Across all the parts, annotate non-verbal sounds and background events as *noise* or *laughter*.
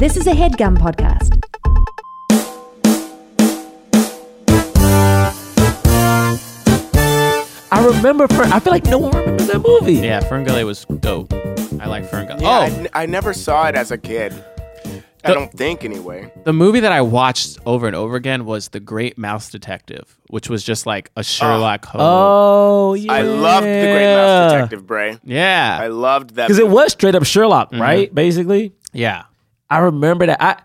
This is a headgum podcast. I remember. Fern, I feel like no one remembers that movie. Yeah, Ferngully was dope. I like Ferngully. Yeah, oh, I, n- I never saw it as a kid. I The- don't think anyway. the movie that I watched over and over again was The Great Mouse Detective, which was just like a Sherlock Holmes. Oh yeah. I loved the Great Mouse Detective, Bray. Yeah, I loved that because it was straight up Sherlock, Mm-hmm. right? Basically, yeah. I remember that. I,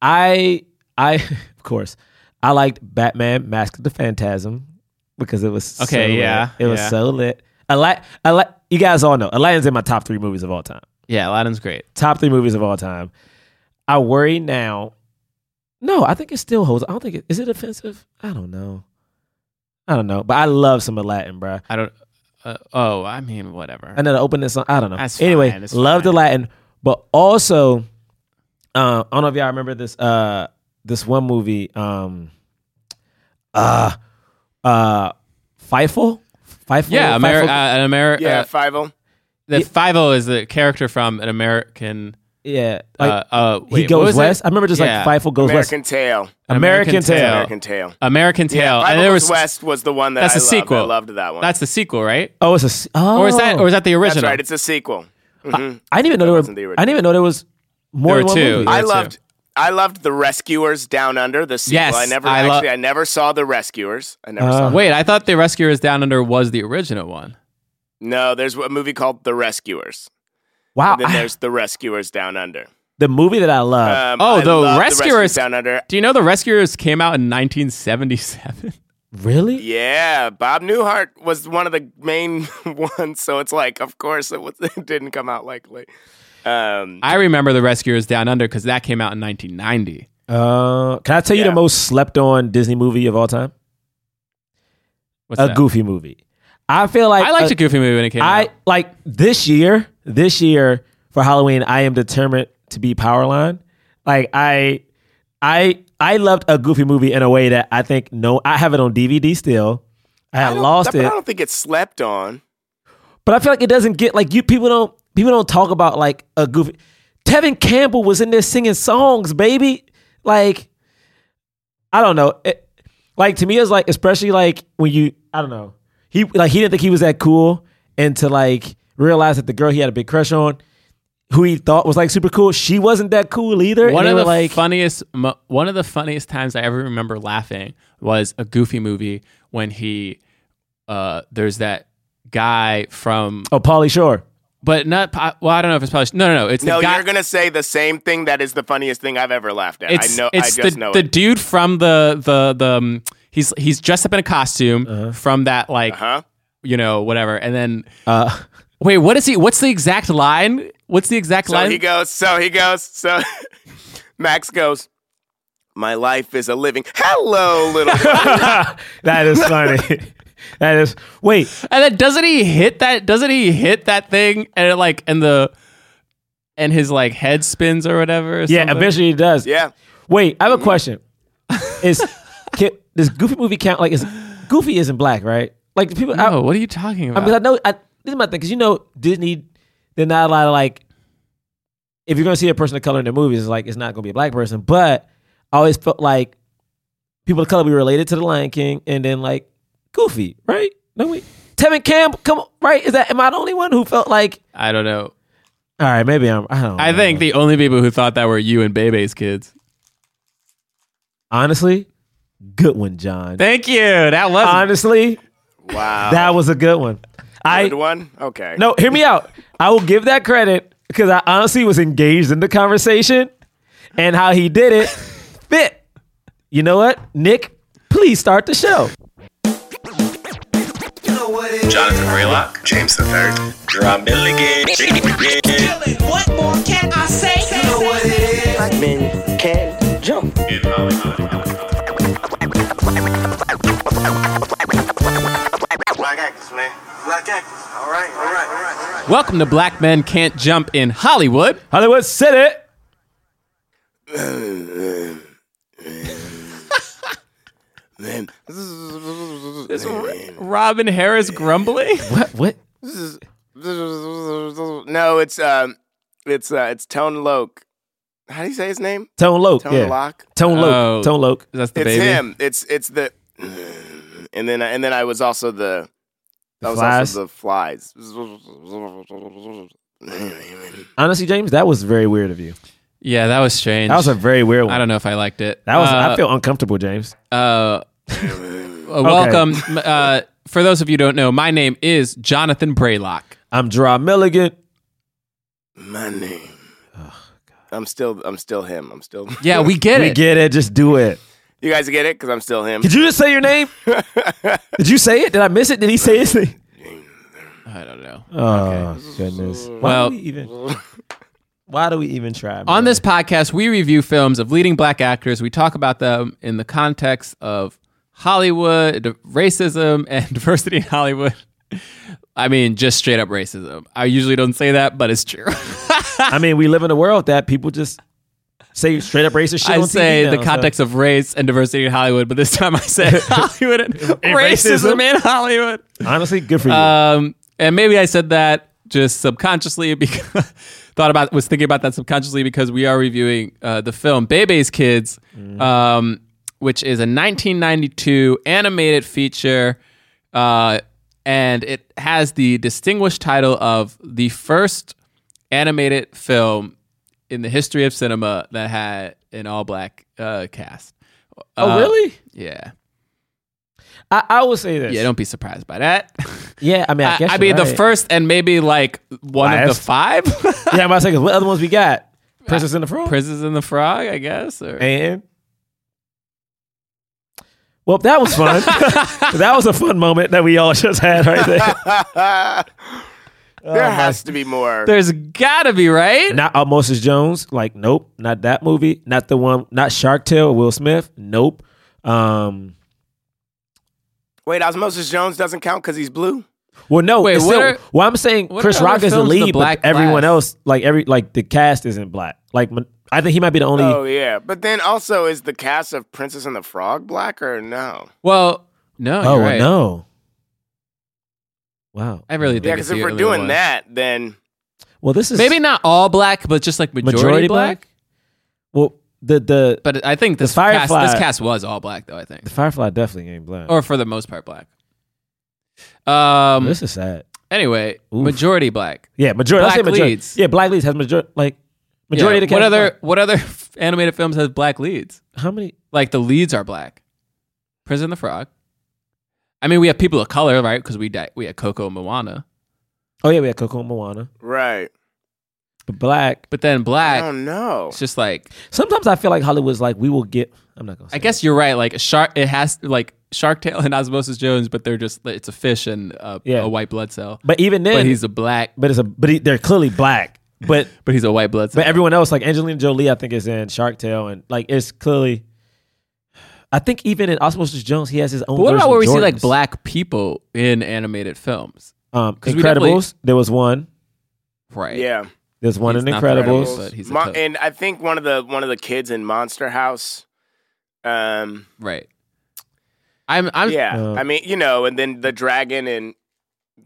I, I, *laughs* of course, I liked Batman: Mask of the Phantasm because it was so Okay, lit. yeah, it was yeah. so lit. Ala- Ala- you guys all know Aladdin's in my top three movies of all time. Yeah, Aladdin's great. Top three movies of all time. I worry now. No, I think it still holds. I don't think it is it offensive. I don't know. I don't know, but I love some Aladdin, bruh. I don't. Uh, oh, I mean, whatever. I know the opening song. I don't know. That's anyway, fine, it's love the fine. Latin, but also, uh, I don't know if y'all remember this. Uh, this one movie. Um, uh, uh, Fievel. Fievel. yeah, Ameri- Fievel? uh, an American. Yeah, Uh, Fievel. the Yeah. Fievel is the character from an American. yeah. Like, uh, uh, he wait, what goes was it? west. I remember just Yeah. like Fievel goes American west. Tail. American, American Tail. Tail. American Tail. American Tail, Yeah, and there was West was the one that That's I a sequel. Loved. I loved that one. that's the sequel, right? Oh, it's a. s- Oh, Or is that or is that the original? That's right. It's a sequel. Mhm. I didn't even know there wasn't the. I didn't even know there was more There than were one two. movie. I too. loved. I loved the Rescuers Down Under. The sequel. Yes, I never I lo- actually. I never saw the Rescuers. I never Uh, saw. Wait, I thought the Rescuers Down Under was the original one. No, there's a movie called The Rescuers. wow, And then I- *sighs* there's The Rescuers Down Under. the movie that I love. Um, Oh, I The love Rescuers- Down Under. Do you know the Rescuers came out in 1977? *laughs* really? Yeah, Bob Newhart was one of the main *laughs* ones, so it's like, of course, it, was, *laughs* it didn't come out likely. Um, I remember the Rescuers Down Under because that came out in 1990. Uh, can I tell you Yeah. the most slept on Disney movie of all time? What's a that? Goofy movie. I feel like I liked uh, a Goofy movie when it came I out. I like this year. This year for Halloween, I am determined to be Powerline. Like I, I, I loved a Goofy movie in a way that I think no, I have it on DVD still. I I had don't- lost but it, I don't think it's slept on. but I feel like it doesn't get like you. People don't. People don't talk about like a Goofy. Tevin Campbell was in there singing songs, baby. Like, I don't know. It, like to me, it's like especially like when you, I don't know. He like he didn't think he was that cool, and to like realize that the girl he had a big crush on, who he thought was like super cool, she wasn't that cool either. one of the like, funniest, one of the funniest times I ever remember laughing was a Goofy movie when he, uh, there's that guy from, oh, Pauly Shore. But not, well, I don't know if it's probably, no, no, no, it's No, the guy. you're gonna say the same thing. That is the funniest thing I've ever laughed at. it's I know. it's I just the, know the it. dude from the the the um, he's he's dressed up in a costume from that like Huh? you know whatever and then Uh, wait what is he what's the exact line what's the exact line? So line he goes. So he goes. So *laughs* Max goes. My life is a living. Hello, little. *laughs* that is funny. That is wait. and then doesn't he hit that doesn't he hit that thing and it like and the and his like head spins or whatever or Yeah, something? eventually he does. yeah. Wait, I have a question. Is can, does Goofy movie count? Like, is Goofy isn't black, right? Like people. I, no what are you talking I about mean, I know. I, this is my thing because you know Disney. They're not allowed to like. If you're gonna see a person of color in their movies, it's like it's not gonna be a black person. But I always felt like people of color be related to the Lion King, and then like Goofy, right? No, wait. Tevin Campbell, come on, right? Is that am I the only one who felt like? I don't know All right, maybe I'm. I don't. I know. think the only people who thought that were you and Bebe's kids honestly, good one, John. thank you that was honestly, Wow. that was a good one. I good one. Okay. No, hear me out. I will give that credit because I honestly was engaged in the conversation and how he did it fit. You know what? Nick, please start the show. Jonathan Braylock, James the Third, Rob Milligan. What more can I say? You know what it is. Men can jump. In Hollywood. Black actors, man. Black actors. All right, all right, all right, all right. Welcome to Black Men Can't Jump in Hollywood. Hollywood said *clears throat* it. Man. Robin Harris grumbling. *laughs* What? What? *laughs* No, it's um, it's uh, it's Tone Loc. How do you say his name? Tone Loke. Tone yeah. Lock. Tone Loke. Oh. Tone Loke. That's the It's baby. him. It's it's the, and then and then I was also the, The I was flies? also the flies. *laughs* Honestly, James, that was very weird of you. Yeah, that was strange. That was a very weird one. I don't know if I liked it. That was. I Uh, feel uncomfortable, James. Uh, *laughs* welcome. Uh, for those of you who don't know, my name is Jonathan Braylock. I'm Jerah Milligan. My name. I'm still I'm still him. I'm still. *laughs* Yeah, we get it. we it. get it. Just do it. You guys get it because I'm still him. Did you just say your name? *laughs* Did you say it? Did I miss it? Did he say his name? I don't know. Oh goodness. Why Well- do we even? Why do we even try? On man? this podcast, we review films of leading black actors. We talk about them in the context of Hollywood, racism, *laughs* and diversity in Hollywood. I mean, just straight up racism. I usually don't say that, but it's true. I mean, we live in a world that people just say straight up racist shit. I say TV the now, context of race and diversity in Hollywood, but this time I said *laughs* Hollywood and racism. racism in Hollywood. Honestly, good for you. Um, and maybe I said that just subconsciously *laughs* because thought about was thinking about that subconsciously because we are reviewing uh, the film Bebe's Kids, um, which is a 1992 animated feature, uh, and it has the distinguished title of the first animated film in the history of cinema that had an all black uh, cast. oh, Uh, really? Yeah. I, I will say this. Yeah, don't be surprised by that. *laughs* Yeah, I mean, I, I, guess I mean, the first and maybe like one of the five. Yeah, I'm about to say, what other ones we got? *laughs* Princess and the Frog. Princess and the Frog, I guess. Or And well, that was fun. *laughs* that was a fun moment that we all just had right there. there has to be more. there's gotta be right. Not Moses Jones. Like, nope, not that movie. Not the one. Not Shark Tale. Will Smith. Nope. Um. Wait, Osmosis Jones doesn't count because he's blue. Well, no. Wait, what still- are- well, I'm saying Chris Rock is the films with the lead, black but everyone class? else, like every, like the cast isn't black. Like, I think he might be the only. Oh yeah, but then also is the cast of Princess and the Frog black or no? Well, no, oh you're right. no. Wow. I really think Yeah, because if the we're doing one. that, then Well, this is maybe not all black, but just like majority, majority black. black. Well, the the But I think this Firefly- cast, this cast was all black, though. I think, the Firefly definitely ain't black. or for the most part, black. Um. this is sad. Anyway, Oof. majority black. Yeah, majority. I say Black majority. leads. Yeah, black leads has majority. Like majority Yeah, of the cast. What is other black. what other *laughs* animated films has black leads? How many? Like the leads are black. Prison the Frog. I mean, we have people of color, right? Because we di- we had Coco and Moana, Oh yeah, we had Coco and Moana. right. But black. but then black. Oh, I don't know. It's just like Sometimes I feel like Hollywood's like we will get. I'm not gonna. Say I guess you're right. Like shark, it has like Shark Tale and Osmosis Jones, but they're just it's a fish and a, Yeah. a white blood cell. But even then, But he's a black, but it's a but he, they're clearly black. But *laughs* but he's a white blood cell. but everyone else like Angelina Jolie, I think is in Shark Tale, and like it's clearly. I think even in Osmosis Jones, he has his own. But what about where we see like black people in animated films? Um, 'Cause we definitely- Incredibles. There was one. Right. Yeah, There's one He's in not Incredibles. Incredibles. but he's a Mo- and I think one of the one of the kids in Monster House. Um, Right. I'm I'm yeah, Uh, I mean, you know, and then the dragon and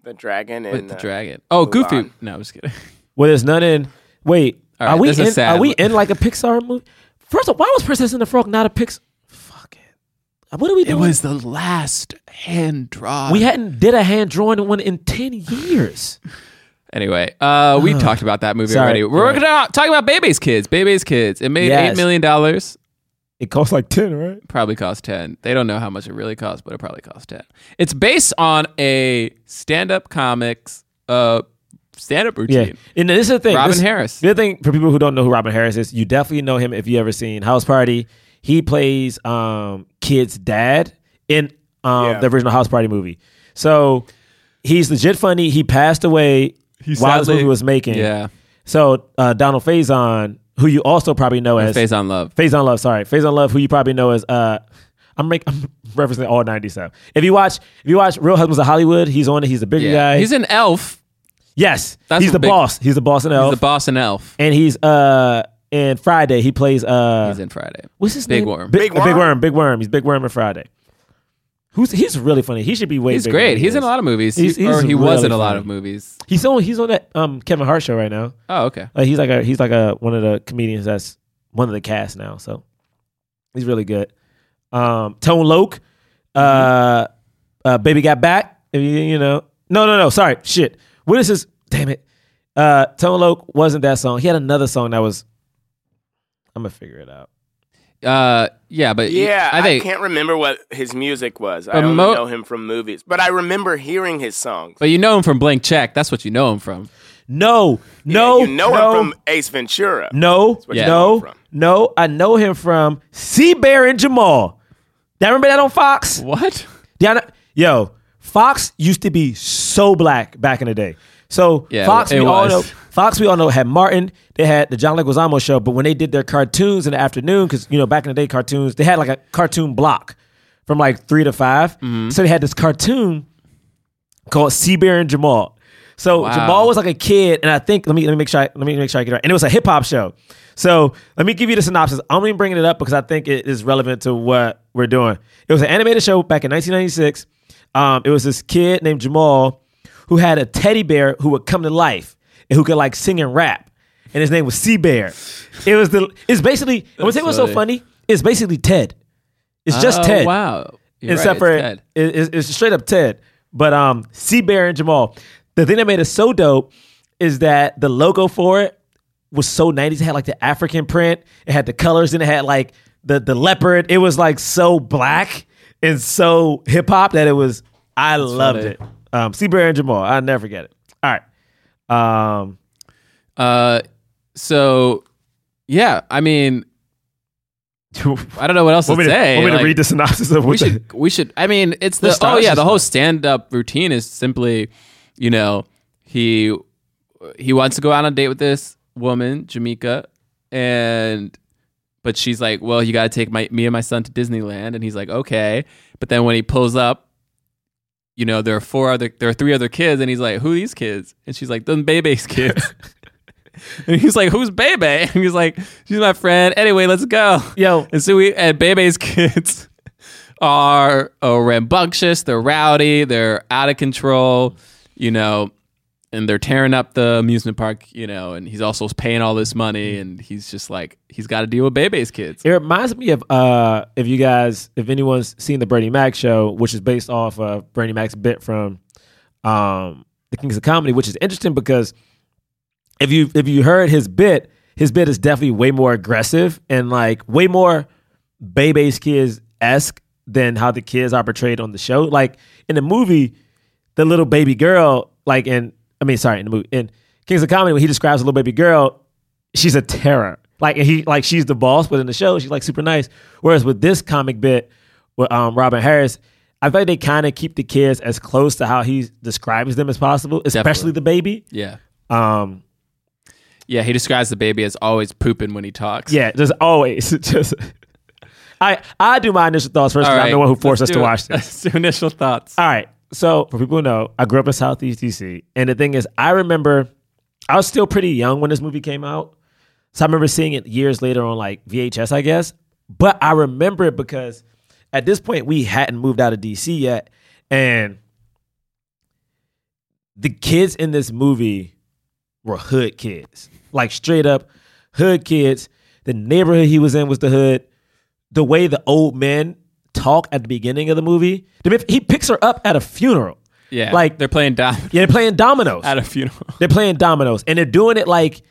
the dragon and the uh, dragon. Oh, Goofy. No, I'm just kidding. *laughs* Well, there's none in. Wait, All are we in? sad. Are we in like a Pixar movie? First of all, why was Princess and the Frog not a Pixar? Fuck it. What are we doing? It was the last hand draw. We hadn't did a hand drawn one in ten years. Anyway, uh, we talked about that movie Sorry. already. We're Right. gonna talk about Bebe's Kids. Bebe's Kids. It made Yes. eight million dollars. It cost like ten, right? Probably cost ten. They don't know how much it really cost, but it probably cost ten. It's based on a stand-up comics uh stand-up Yeah, routine. and this is the thing. Robin this, Harris. The thing for people who don't know who Robin Harris is, you definitely know him if you ever seen House Party. He plays um kid's dad in um Yeah. the original House Party movie. So he's legit funny. He passed away while this movie was making. Yeah, So uh, Donald Faison, who you also probably know as Faizon Love. Faizon Love, sorry, Faizon Love, who you probably know as uh, I'm make, I'm referencing all '90s stuff. If you watch, if you watch Real Husbands of Hollywood, he's on it. He's the bigger Yeah, guy. he's an elf. Yes, That's he's the big- boss. He's the boss in He's Elf, the boss and elf. and he's uh in Friday. He plays uh, He's in Friday. what's his Big name? Worm. Big, Big uh, Big Worm? Worm. Big Worm. He's Big Worm in Friday. Who's he's really funny. He should be way. He's bigger great. than he He's in is. a lot of movies. He's- He- or he's he was really in a lot funny. of movies. He's on. He's on that um Kevin Hart show right now. Oh, okay. Like he's like a he's like a one of the comedians that's one of the cast now. So he's really good. Um, Tone Loc, uh, uh, Baby Got Back. If you, you know, no, no, no. Sorry, shit. What is this? Damn it. Uh, Tone Loc wasn't that song. He had another song that was. I'm gonna figure it out. Uh, yeah, but Yeah, I, I can't remember what his music was. I But only mo- know him from movies, but I remember hearing his songs. but you know him from Blank Check. That's what you know him from. No, no, you know no, him from Ace Ventura. No, what you no, know him from. no. I know him from C Bear and Jamal. Y'all remember that on Fox? What? Y'all Yo, Fox used to be so black back in the day. So Yeah, Fox, we all was. know. Fox, we all know had Martin. They had the John Leguizamo show, but when they did their cartoons in the afternoon, because you know back in the day, cartoons they had like a cartoon block from like three to 5 Mm-hmm. So they had this cartoon called C Bear and Jamal. So Wow. Jamal was like a kid, and I think let me let me make sure I, let me make sure I get it right. And it was a hip hop show. So let me give you the synopsis. I'm only bringing it up because I think it is relevant to what we're doing. It was an animated show back in 1996. Um, it was this kid named Jamal who had a teddy bear who would come to life and who could like sing and rap, and his name was C Bear. It was the it's basically. I'm gonna tell you what's so funny. It's basically Ted. It's just Oh, Ted Wow. You're except right, for it's Ted. it- it's, straight up Ted. But um, C Bear and Jamal. The thing that made it so dope is that the logo for it was so 90s. It had like the African print. It had the colors, and it had like the the leopard. It was like so black and so hip hop that it was. I loved funny. it. Um, C Bear and Jamal. I never forget it. All right. Um, Uh, so yeah, I mean, *laughs* I don't know what else want to to, say. want me to read the synopsis of what we the- should we should i mean it's the Let's oh yeah the whole stand-up routine is simply you know he he wants to go out on a date with this woman Jamika and but she's like well you got to take my me and my son to disneyland. And he's like okay. But then when he pulls up you know there are four other there are three other kids and he's like who are these kids? And she's like them bebe's *laughs* kids. *laughs* And he's like who's bebe? *laughs* And he's like she's my friend. Anyway let's go. Yo. and so we and Bebe's kids are uh, rambunctious, they're rowdy, they're out of control, you know, and they're tearing up the amusement park, you know, and he's also paying all this money and he's just like he's got to deal with Bebe's kids. It reminds me of uh, if you guys, if anyone's seen the Bernie Mac show, which is based off of Bernie Mac's bit from um, the Kings of Comedy, which is interesting because if you if you heard his bit, his bit is definitely way more aggressive and like way more Bebe's kids esque than how the kids are portrayed on the show. Like in the movie, the little baby girl, like in I mean, sorry, in the movie in Kings of Comedy, when he describes a little baby girl, she's a terror. Like he like she's the boss, but in the show she's like super nice. Whereas with this comic bit with um, Robin Harris, I think they kind of keep the kids as close to how he describes them as possible, especially Definitely. the baby. Yeah. Um, Yeah, he describes the baby as always pooping when he talks. yeah, just always *laughs* just. I I do my initial thoughts first. Right. I'm the one who forced us to it. watch this. *laughs* Initial thoughts. All right. So for people who know, I grew up in Southeast DC, and the thing is, I remember I was still pretty young when this movie came out, so I remember seeing it years later on like VHS, I guess. But I remember it because at this point we hadn't moved out of DC yet, and the kids in this movie were hood kids, like straight up hood kids. The neighborhood he was in was the hood. The way the old men talk at the beginning of the movie, he picks her up at a funeral. Yeah. Like- they're playing dom- *laughs* Yeah, they're playing dominoes. at a funeral. They're playing dominoes, and they're doing it like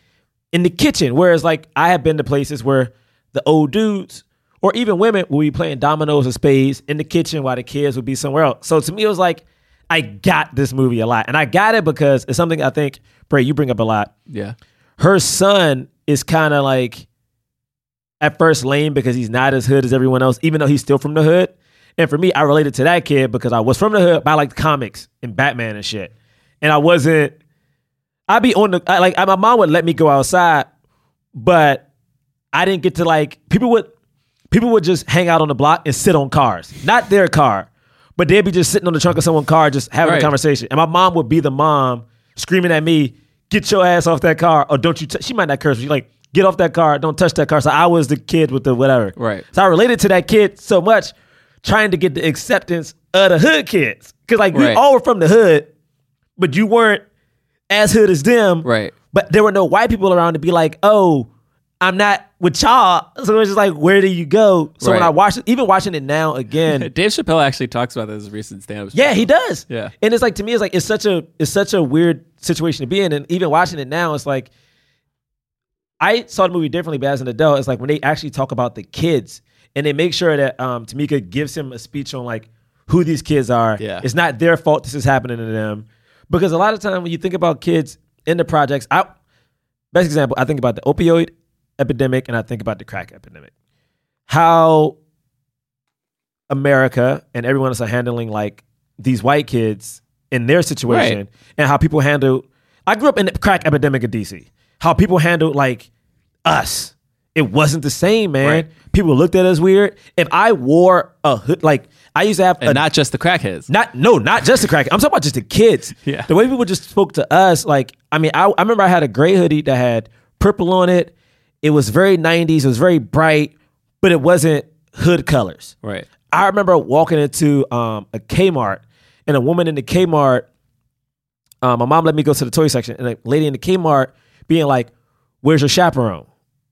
in the kitchen. Whereas, like, I have been to places where the old dudes or even women will be playing dominoes or spades in the kitchen while the kids would be somewhere else. So to me, it was like I got this movie a lot, and I got it because it's something I think, Bray, you bring up a lot. Yeah. Her son is kind of like at first lame because he's not as hood as everyone else, even though he's still from the hood. And for me, I related to that kid because I was from the hood, but I liked comics and Batman and shit. And I wasn't. I'd be on the I, like my mom would let me go outside, but I didn't get to like people would people would just hang out on the block and sit on cars, not their car, but they'd be just sitting on the trunk of someone's car, just having Right. a conversation. And my mom would be the mom screaming at me, "Get your ass off that car!" Or don't you? T-. She might not curse, but she like, "Get off that car! Don't touch that car." So I was the kid with the whatever. Right. So I related to that kid so much, trying to get the acceptance of the hood kids, because like we Right. all were from the hood, but you weren't as hood as them. Right. But there were no white people around to be like, oh, I'm not with y'all. So it's just like, where do you go? So when Right. I watch it, even watching it now again, *laughs* Dave Chappelle actually talks about this recent stand-up. yeah, he does. Yeah. and it's like to me, it's like it's such a it's such a weird situation to be in, and even watching it now, it's like I saw the movie differently, but as an adult, it's like when they actually talk about the kids and they make sure that um, Tamika gives him a speech on like who these kids are. Yeah. It's not their fault this is happening to them. Because a lot of time when you think about kids in the projects, I best example, I think about the opioid epidemic and I think about the crack epidemic. How America and everyone else are handling like these white kids in their situation Right. and how people handle I grew up in the crack epidemic in DC. How people handled like us. It wasn't the same, man. Right. People looked at us weird. If I wore a hood like I used to have and a, not just the crackheads. not no, not just the crack. I'm talking about just the kids. *laughs* Yeah. The way people just spoke to us, like I mean, I, I remember I had a gray hoodie that had purple on it. It was very 90s. It was very bright, but it wasn't hood colors. Right. I remember walking into um, a Kmart and a woman in the Kmart. Um, my mom let me go to the toy section, and a lady in the Kmart being like, "Where's your chaperone?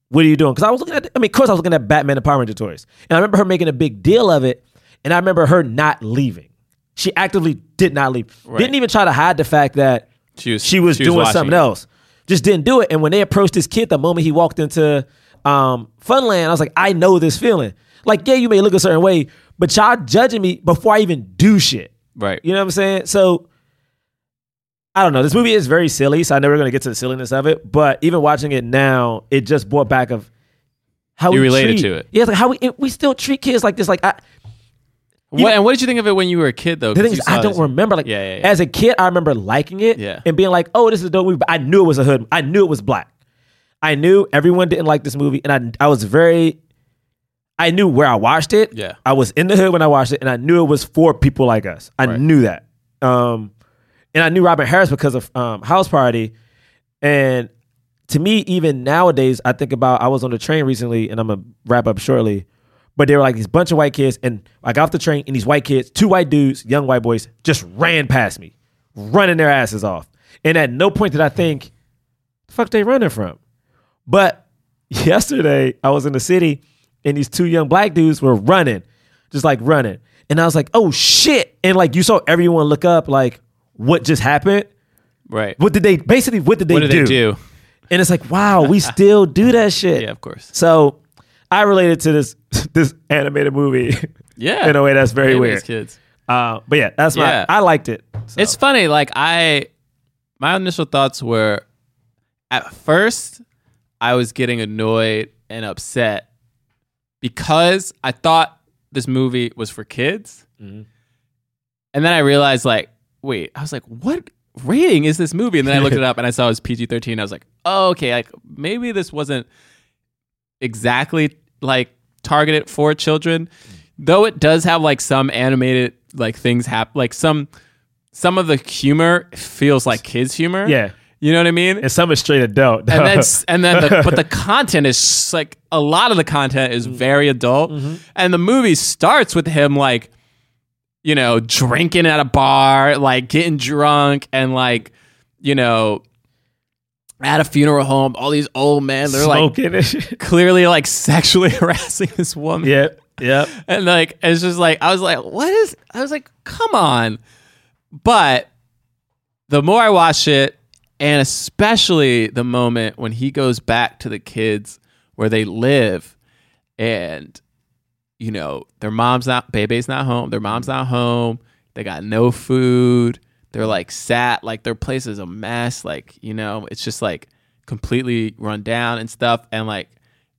What are you doing?" Because I was looking at, I mean, of course, I was looking at Batman and Power Ranger toys, and I remember her making a big deal of it, and I remember her not leaving. She actively did not leave. Didn't even try to hide the fact that She was she was doing watching something else. Just didn't do it. And when they approached this kid, the moment he walked into um, Funland, I was like, I know this feeling. Like, yeah, you may look a certain way, but y'all judging me before I even do shit. Right. You know what I'm saying? So I don't know. This movie is very silly, so I know we're gonna get to the silliness of it. But even watching it now, it just brought back of how You we related treat- to it. Yeah, it's like how we we still treat kids like this. Like I, What, and what did you think of it when you were a kid, though? the thing is, I don't this- remember. Like Yeah, yeah, yeah. as a kid, I remember liking it Yeah. and being like, "Oh, this is a dope movie." But I knew it was a hood. I knew it was black. I knew everyone didn't like this movie, and I I was very. I knew where I watched it. Yeah. I was in the hood when I watched it, and I knew it was for people like us. I Right. knew that. Um, and I knew Robin Harris because of um, House Party, and to me, even nowadays, I think about I was on the train recently, and I'm gonna wrap up shortly. But they were like these bunch of white kids, and I got off the train, and these white kids, two white dudes, young white boys, just ran past me, running their asses off. And at no point did I think, the fuck they running from? But *laughs* yesterday, I was in the city, and these two young black dudes were running, just like running. And I was like, oh shit. And like you saw everyone look up, like, what just happened? Right. What did they basically what did they What did do? they do? And it's like, wow, we *laughs* still do that shit. Yeah, of course. So I related to this *laughs* this animated movie Yeah. in a way that's very weird. Kids. Uh, but yeah, that's my Yeah. I liked it. So, It's funny. Like I, my initial thoughts were, at first, I was getting annoyed and upset because I thought this movie was for kids, Mm-hmm. and then I realized, like, wait, I was like, what rating is this movie? And then I looked it up and I saw it was PG thirteen. I was like, oh, okay, like maybe this wasn't exactly like targeted for children, though it does have like some animated like things happen, like some some of the humor feels like kids humor. yeah. you know what I mean. And some is straight adult. and then and then the, but the *laughs* content is like a lot of the content is very adult, mm-hmm. and the movie starts with him like you know drinking at a bar, like getting drunk, and like you know at a funeral home, all these old men they're like smoking shit. *laughs* clearly like sexually *laughs* harassing this woman. Yep. Yep. *laughs* And like it's just like I was like, what is I was like, come on. But the more I watch it, and especially the moment when he goes back to the kids where they live and you know, their mom's not Bebe's not home, their mom's not home, they got no food, they're like sat, like their place is a mess, like, you know, it's just like completely run down and stuff. And like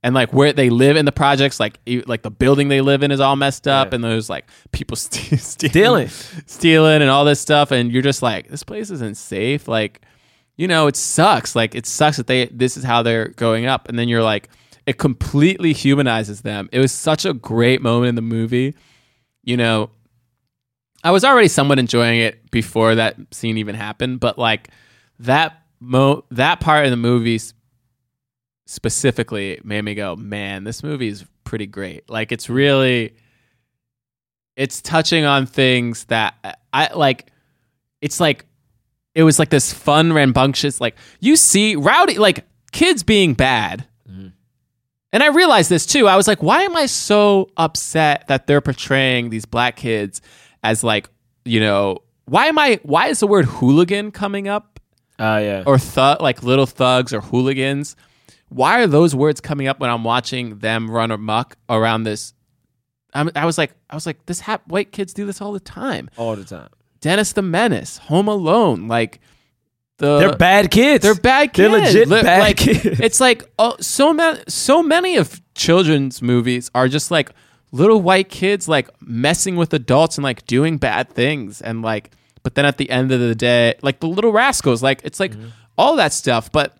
and like where they live in the projects, like like the building they live in is all messed up, Yeah. and there's like people *laughs* st- Stealing. stealing, and all this stuff, and you're just like, this place isn't safe. Like, you know, it sucks. Like, it sucks that they this is how they're going up, and then you're like, it completely humanizes them. It was such a great moment in the movie. You know, I was already somewhat enjoying it before that scene even happened, but like that mo that part of the movie specifically made me go, man, this movie is pretty great. Like it's really it's touching on things that I like it's like it was like this fun rambunctious like you see rowdy like kids being bad and I realized this too. I was like, why am I so upset that they're portraying these black kids as like, you know, why am I? Why is the word hooligan coming up Uh, yeah. or thug like little thugs or hooligans? Why are those words coming up when I'm watching them run amok around this? I'm, I was like, I was like, this hap- white kids do this all the time. all the time. Dennis the Menace, Home Alone, like the They're bad kids. they're bad kids. They're legit Li- bad like, kids. *laughs* It's like oh, so many, so many of children's movies are just like little white kids like messing with adults and like doing bad things and like. But then at the end of the day, like the Little Rascals, like it's like Mm-hmm. all that stuff. But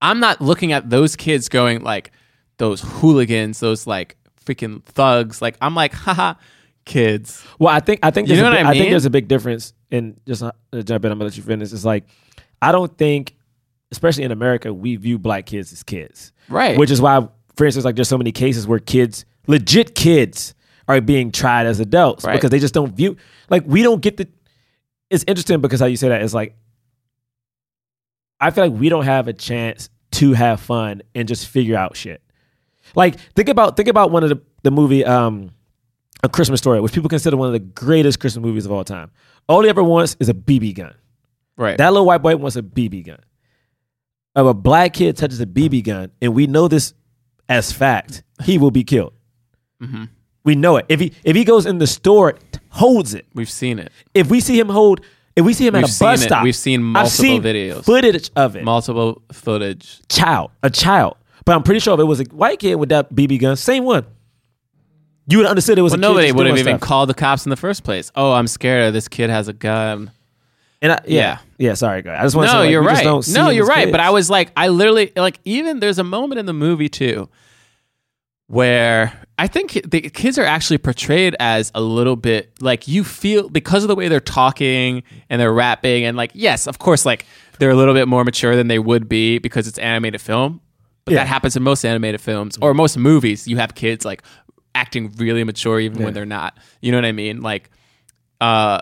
I'm not looking at those kids going like those hooligans, those like freaking thugs. Like I'm like, *laughs* haha, kids. Well, I think I think You there's know a what big- I I think there's a big difference in just uh, jump in. I'm gonna let you finish. It's like I don't think, especially in America, we view black kids as kids, Right. Which is why, for instance, like there's so many cases where kids, legit kids, are being tried as adults Right. because they just don't view like we don't get the. It's interesting because how you say that is like I feel like we don't have a chance to have fun and just figure out shit. Like think about think about one of the the movie um a Christmas Story, which people consider one of the greatest Christmas movies of all time. All he ever wants is a BB gun. right. That little white boy wants a BB gun. If a black kid touches a BB gun, and we know this as fact, he will be killed. Mm-hmm. We know it. If he if he goes in the store, holds it. We've seen it. If we see him hold, if we see him We've at a bus it. stop, We've seen multiple seen videos. footage of it. Multiple footage. child, a child. But I'm pretty sure if it was a white kid with that BB gun, same one, you would have understood it was Well, nobody would have even stuff. called the cops in the first place. Oh, I'm scared. This kid has a gun. And I, yeah, Yeah. yeah, Sorry, guys. I just want to No, say, like, you're right. No, you're right. But. I was like, I literally like even there's a moment in the movie too where I think the kids are actually portrayed as a little bit like you feel because of the way they're talking and they're rapping and like yes, of course, like they're a little bit more mature than they would be because it's animated film. But Yeah. that happens in most animated films or most movies. You have kids like acting really mature even when they're not. You know what I mean? Like uh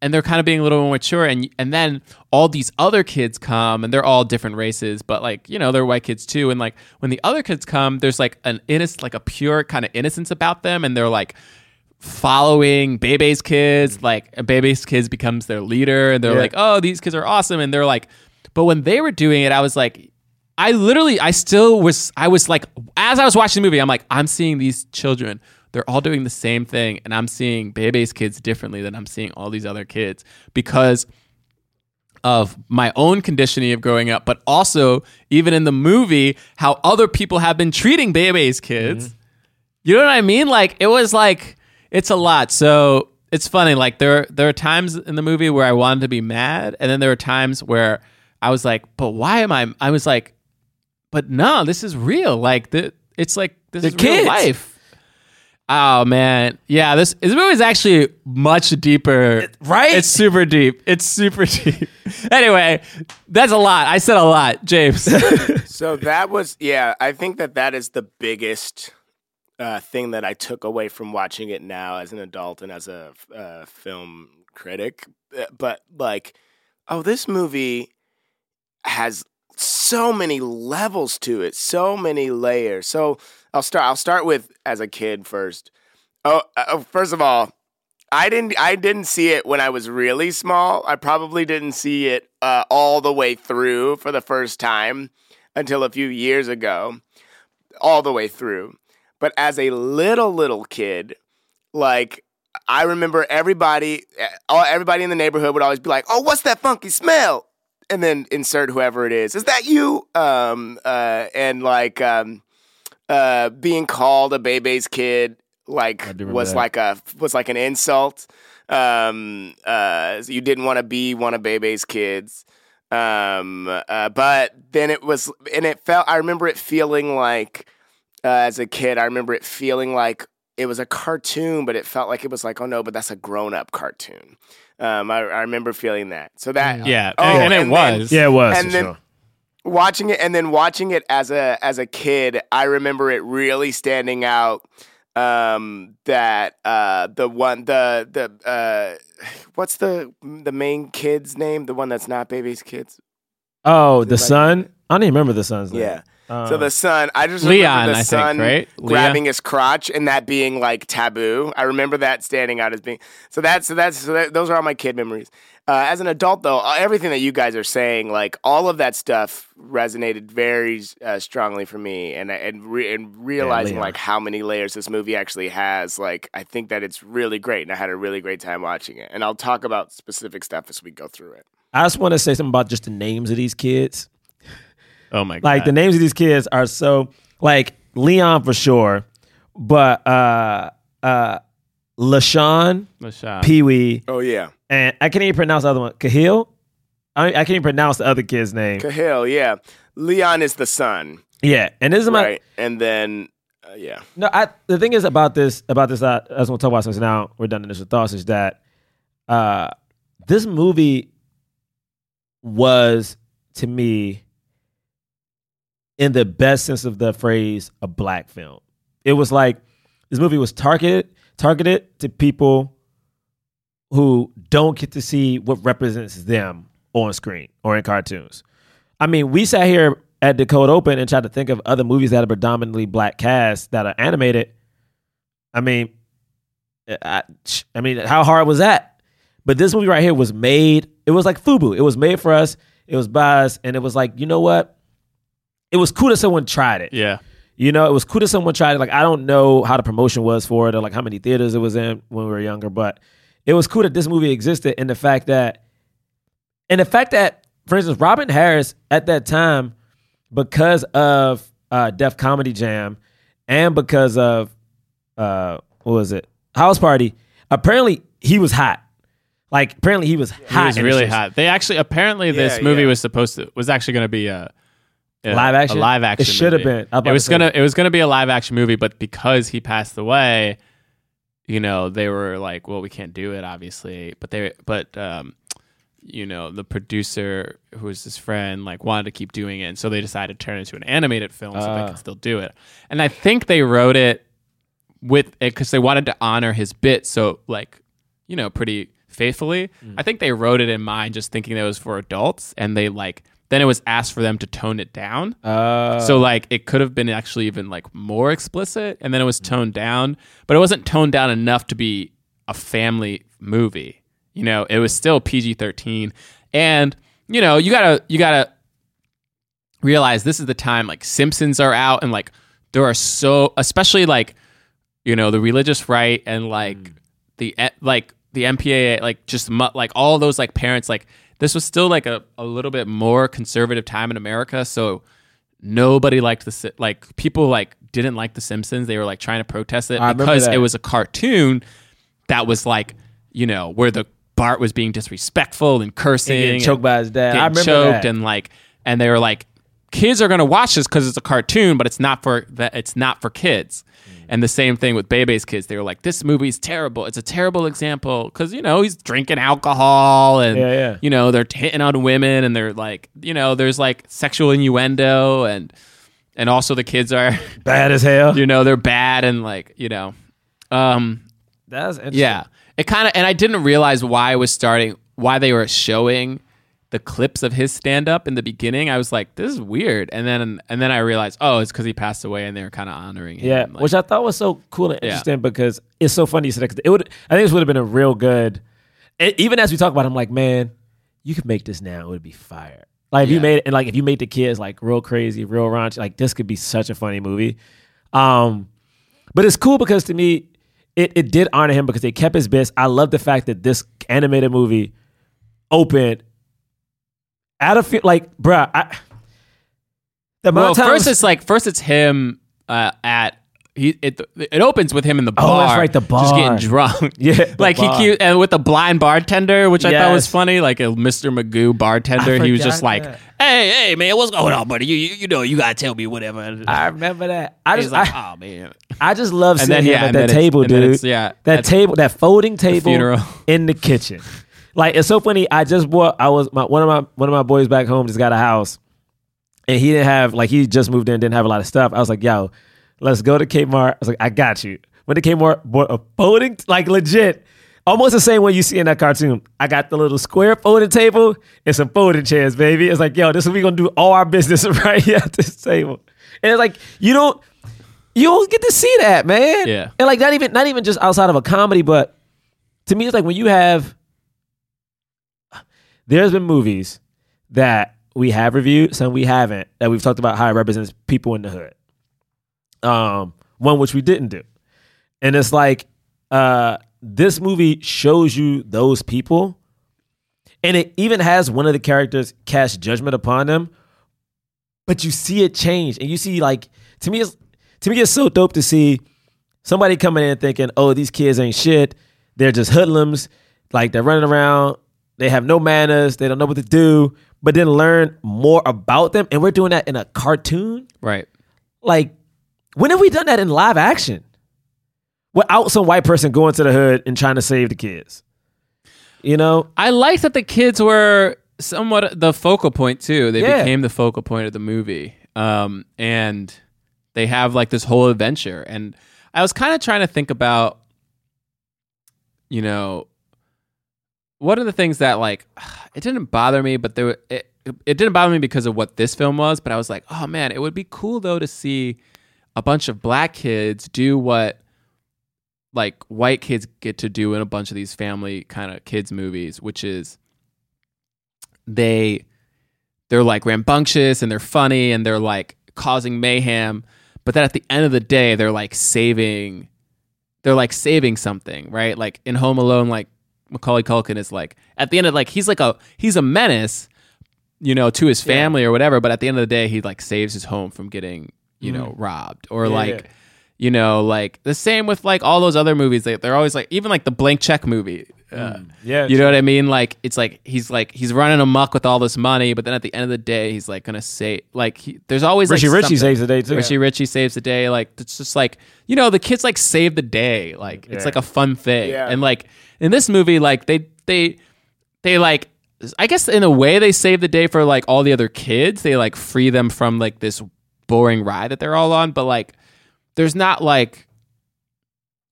and they're kind of being a little more mature and and then all these other kids come and they're all different races but like you know they're white kids too and like when the other kids come there's like an innocent like a pure kind of innocence about them and they're like following Bebe's kids like Bebe's kids becomes their leader and they're Yeah. like oh these kids are awesome and they're like but when they were doing it I was like I literally I still was I was like as I was watching the movie I'm like I'm seeing these children. They're all doing the same thing and I'm seeing Bebe's kids differently than I'm seeing all these other kids because of my own conditioning of growing up but also even in the movie how other people have been treating Bebe's kids. Mm-hmm. You know what I mean? Like it was like it's a lot. So it's funny like there there are times in the movie where I wanted to be mad and then there are times where I was like but why am I I was like but no, this is real. Like the, it's like this The is real life. Oh man, yeah. This this movie is actually much deeper. right? It's super deep. It's super *laughs* deep. anyway, that's a lot. I said a lot, James. *laughs* So that was, yeah, I think that that is the biggest uh, thing that I took away from watching it now as an adult and as a uh, film critic. Uh, But like, oh, this movie has so many levels to it, so many layers. So I'll start. I'll start with as a kid first. Oh, uh, first of all, I didn't. I didn't see it when I was really small. I probably didn't see it uh, all the way through for the first time until a few years ago, all the way through. But as a little little kid, like I remember everybody, eh, all everybody in the neighborhood would always be like, "Oh, what's that funky smell?" And then insert whoever it is. Is that you? Um, uh, and like um, uh, being called a Bebe's kid, like was that. like a was like an insult. Um, uh, you didn't want to be one of Bebe's kids. Um, uh, but then it was, and it felt. I remember it feeling like, uh, as a kid, I remember it feeling like it was a cartoon, but it felt like it was like, oh no, but that's a grown up cartoon. Um, I, I remember feeling that. So that, yeah, Oh, and, it and then- was. yeah, it was. and then sure. watching it and then watching it as a as a kid i remember it really standing out um that uh the one the the uh what's the the main kid's name the one that's not Bebe's kids Oh, the like- son. I don't even remember the son's name. Yeah. So the son, I just Leon, remember the I think, son right? Leah? grabbing his crotch and that being like taboo. I remember that standing out as being. So that's so that's so that, those are all my kid memories. Uh, as an adult, though, uh, everything that you guys are saying, like all of that stuff, resonated very uh, strongly for me, and and re- and realizing Leon. like how many layers this movie actually has. Like I think that it's really great, and I had a really great time watching it. And I'll talk about specific stuff as we go through it. I just want to say something about just the names of these kids. Oh my god! Like the names of these kids are so like Leon for sure, but uh uh LaShawn, LaShawn. Pee Wee, Oh yeah, and I can't even pronounce the other one. Kahlil. I, I can't even pronounce the other kid's name. Kahlil. Yeah, Leon is the son, Yeah, and this is my right? And then uh, yeah, no. I the thing is about this about this. Uh, I just want to talk about since now we're done initial thoughts. Is that uh this movie was to me in the best sense of the phrase a black film. It was like this movie was targeted targeted to people who don't get to see what represents them on screen or in cartoons. I mean, we sat here at the cold open and tried to think of other movies that are predominantly black casts that are animated. I mean, eh, I, I mean, how hard was that? But this movie right here was made. It was like Fubu. It was made for us. It was by us, and it was like, you know what? It was cool that someone tried it. yeah. You know, it was cool that someone tried it. Like, I don't know how the promotion was for it or like how many theaters it was in when we were younger, but it was cool that this movie existed and the fact that, and the fact that, for instance, Robin Harris at that time, because of uh, Def Comedy Jam and because of, uh, what was it? House Party, apparently he was hot. Like, apparently he was hot. He was really hot. They actually apparently this Yeah, movie yeah. was supposed to was actually going to be a, a- Live action? A live action. It should have been. I was about It was to gonna it was gonna be a live action movie, but because he passed away, you know they were like, well, we can't do it, obviously. But they but um, you know the producer who was his friend like wanted to keep doing it, and so they decided to turn it into an animated film so they Ah. could still do it. And I think they wrote it with it because they wanted to honor his bit so like you know pretty faithfully Mm. i think they wrote it in mind just thinking that it was for adults and they like then it was asked for them to tone it down. Uh, so like it could have been actually even like more explicit and then it was toned down but it wasn't toned down enough to be a family movie. You know it was still pg-13 and you know you gotta you gotta realize this is the time like Simpsons are out and like there are so especially like you know the religious right and like Mm. the like the MPAA like just like all those like parents like this was still like a, a little bit more conservative time in America so nobody liked the like people like didn't like the Simpsons they were like trying to protest it I because it was a cartoon that was like you know where the Bart was being disrespectful and cursing and- choked by his dad. I remember choked that. and like and they were like kids are going to watch this because it's a cartoon but it's not for that it's not for kids Mm. and the same thing with Bebe's kids they were like this movie's terrible it's a terrible example because you know he's drinking alcohol and Yeah, yeah. you know they're hitting on women and they're like you know there's like sexual innuendo and and also the kids are *laughs* bad as hell. you know they're bad and like you know um That's interesting. yeah. It kind of, and I didn't realize why I was starting, why they were showing the clips of his stand up in the beginning. I was like, this is weird. And then, and then I realized, oh, it's because he passed away and they were kind of honoring him. Yeah, Like, which I thought was so cool and Yeah. interesting because it's so funny you said that. It would, I think this would have been a real good. e- even as we talk about, it, I'm like, man, you could make this now. It would be fire. Like if you made it, and like if you made the kids like real crazy, real raunchy, like this could be such a funny movie. Um, but it's cool because to me, it, it did honor him because they kept his best. I love the fact that this animated movie opened out of like, bruh, I, the well, times, first it's like, first it's him uh, at, he, it, it opens with him in the bar. Oh, that's right, the Just getting drunk. *laughs* Yeah, *laughs* like bar. he, cute, and with the blind bartender, which I thought was funny, like a Mr. Magoo bartender. He was just like, that. hey, hey, man, what's going on, buddy? You, you, you know, you got to tell me whatever. I remember that. I He's just, like, I, oh, man. I just love And seeing then, him yeah, at that table, dude. yeah, that table, that folding table funeral. in the kitchen. *laughs* Like it's so funny. I just bought. I was my one of my one of my boys back home just got a house, and he didn't have like he just moved in, didn't have a lot of stuff. I was like, yo, let's go to Kmart. I was like, I got you. Went to Kmart, bought a folding like legit. Almost the same one you see in that cartoon. I got the little square folding table and some folding chairs, baby. It's like, yo, this is we gonna do all our business *laughs* right here at this table. and it's like you don't you don't get to see that, man. Yeah. and like not even not even just outside of a comedy, but to me, it's like when you have. There's been movies that we have reviewed, some we haven't, that we've talked about how it represents people in the hood. Um, one which we didn't do, and it's like uh, this movie shows you those people, and it even has one of the characters cast judgment upon them, but you see it change, and you see like to me, it's to me it's so dope to see somebody coming in thinking, oh, these kids ain't shit, they're just hoodlums, like they're running around, they have no manners, they don't know what to do, but then learn more about them, and we're doing that in a cartoon, Right. like when have we done that in live action without some white person going to the hood and trying to save the kids you know I like that the kids were somewhat the focal point too. They Yeah. became the focal point of the movie. Um, and they have like this whole adventure. And I was kind of trying to think about, you know, one of the things that like *sighs* it didn't bother me, but there it it didn't bother me because of what this film was. But I was like, oh man, it would be cool though to see a bunch of black kids do what like white kids get to do in a bunch of these family kind of kids movies, which is they they're like rambunctious and they're funny and they're like causing mayhem, but then at the end of the day they're like saving they're like saving something, right? Like in Home Alone like Macaulay Culkin is like at the end of like he's like a he's a menace, you know, to his family or whatever, but at the end of the day he like saves his home from getting, you know, robbed or Yeah, like yeah. you know, like the same with like all those other movies. They, they're always like, even like the blank check movie. Uh, yeah you know what I mean? Like it's like he's like he's running amok with all this money, but then at the end of the day, he's like gonna say like he, there's always richie like, richie saves the day too Richie Richie saves the day. Like it's just like you know the kids like save the day. Like it's Yeah. like a fun thing. Yeah. And like in this movie, like they they they like I guess in a way they save the day for like all the other kids. They like free them from like this boring ride that they're all on. But like there's not like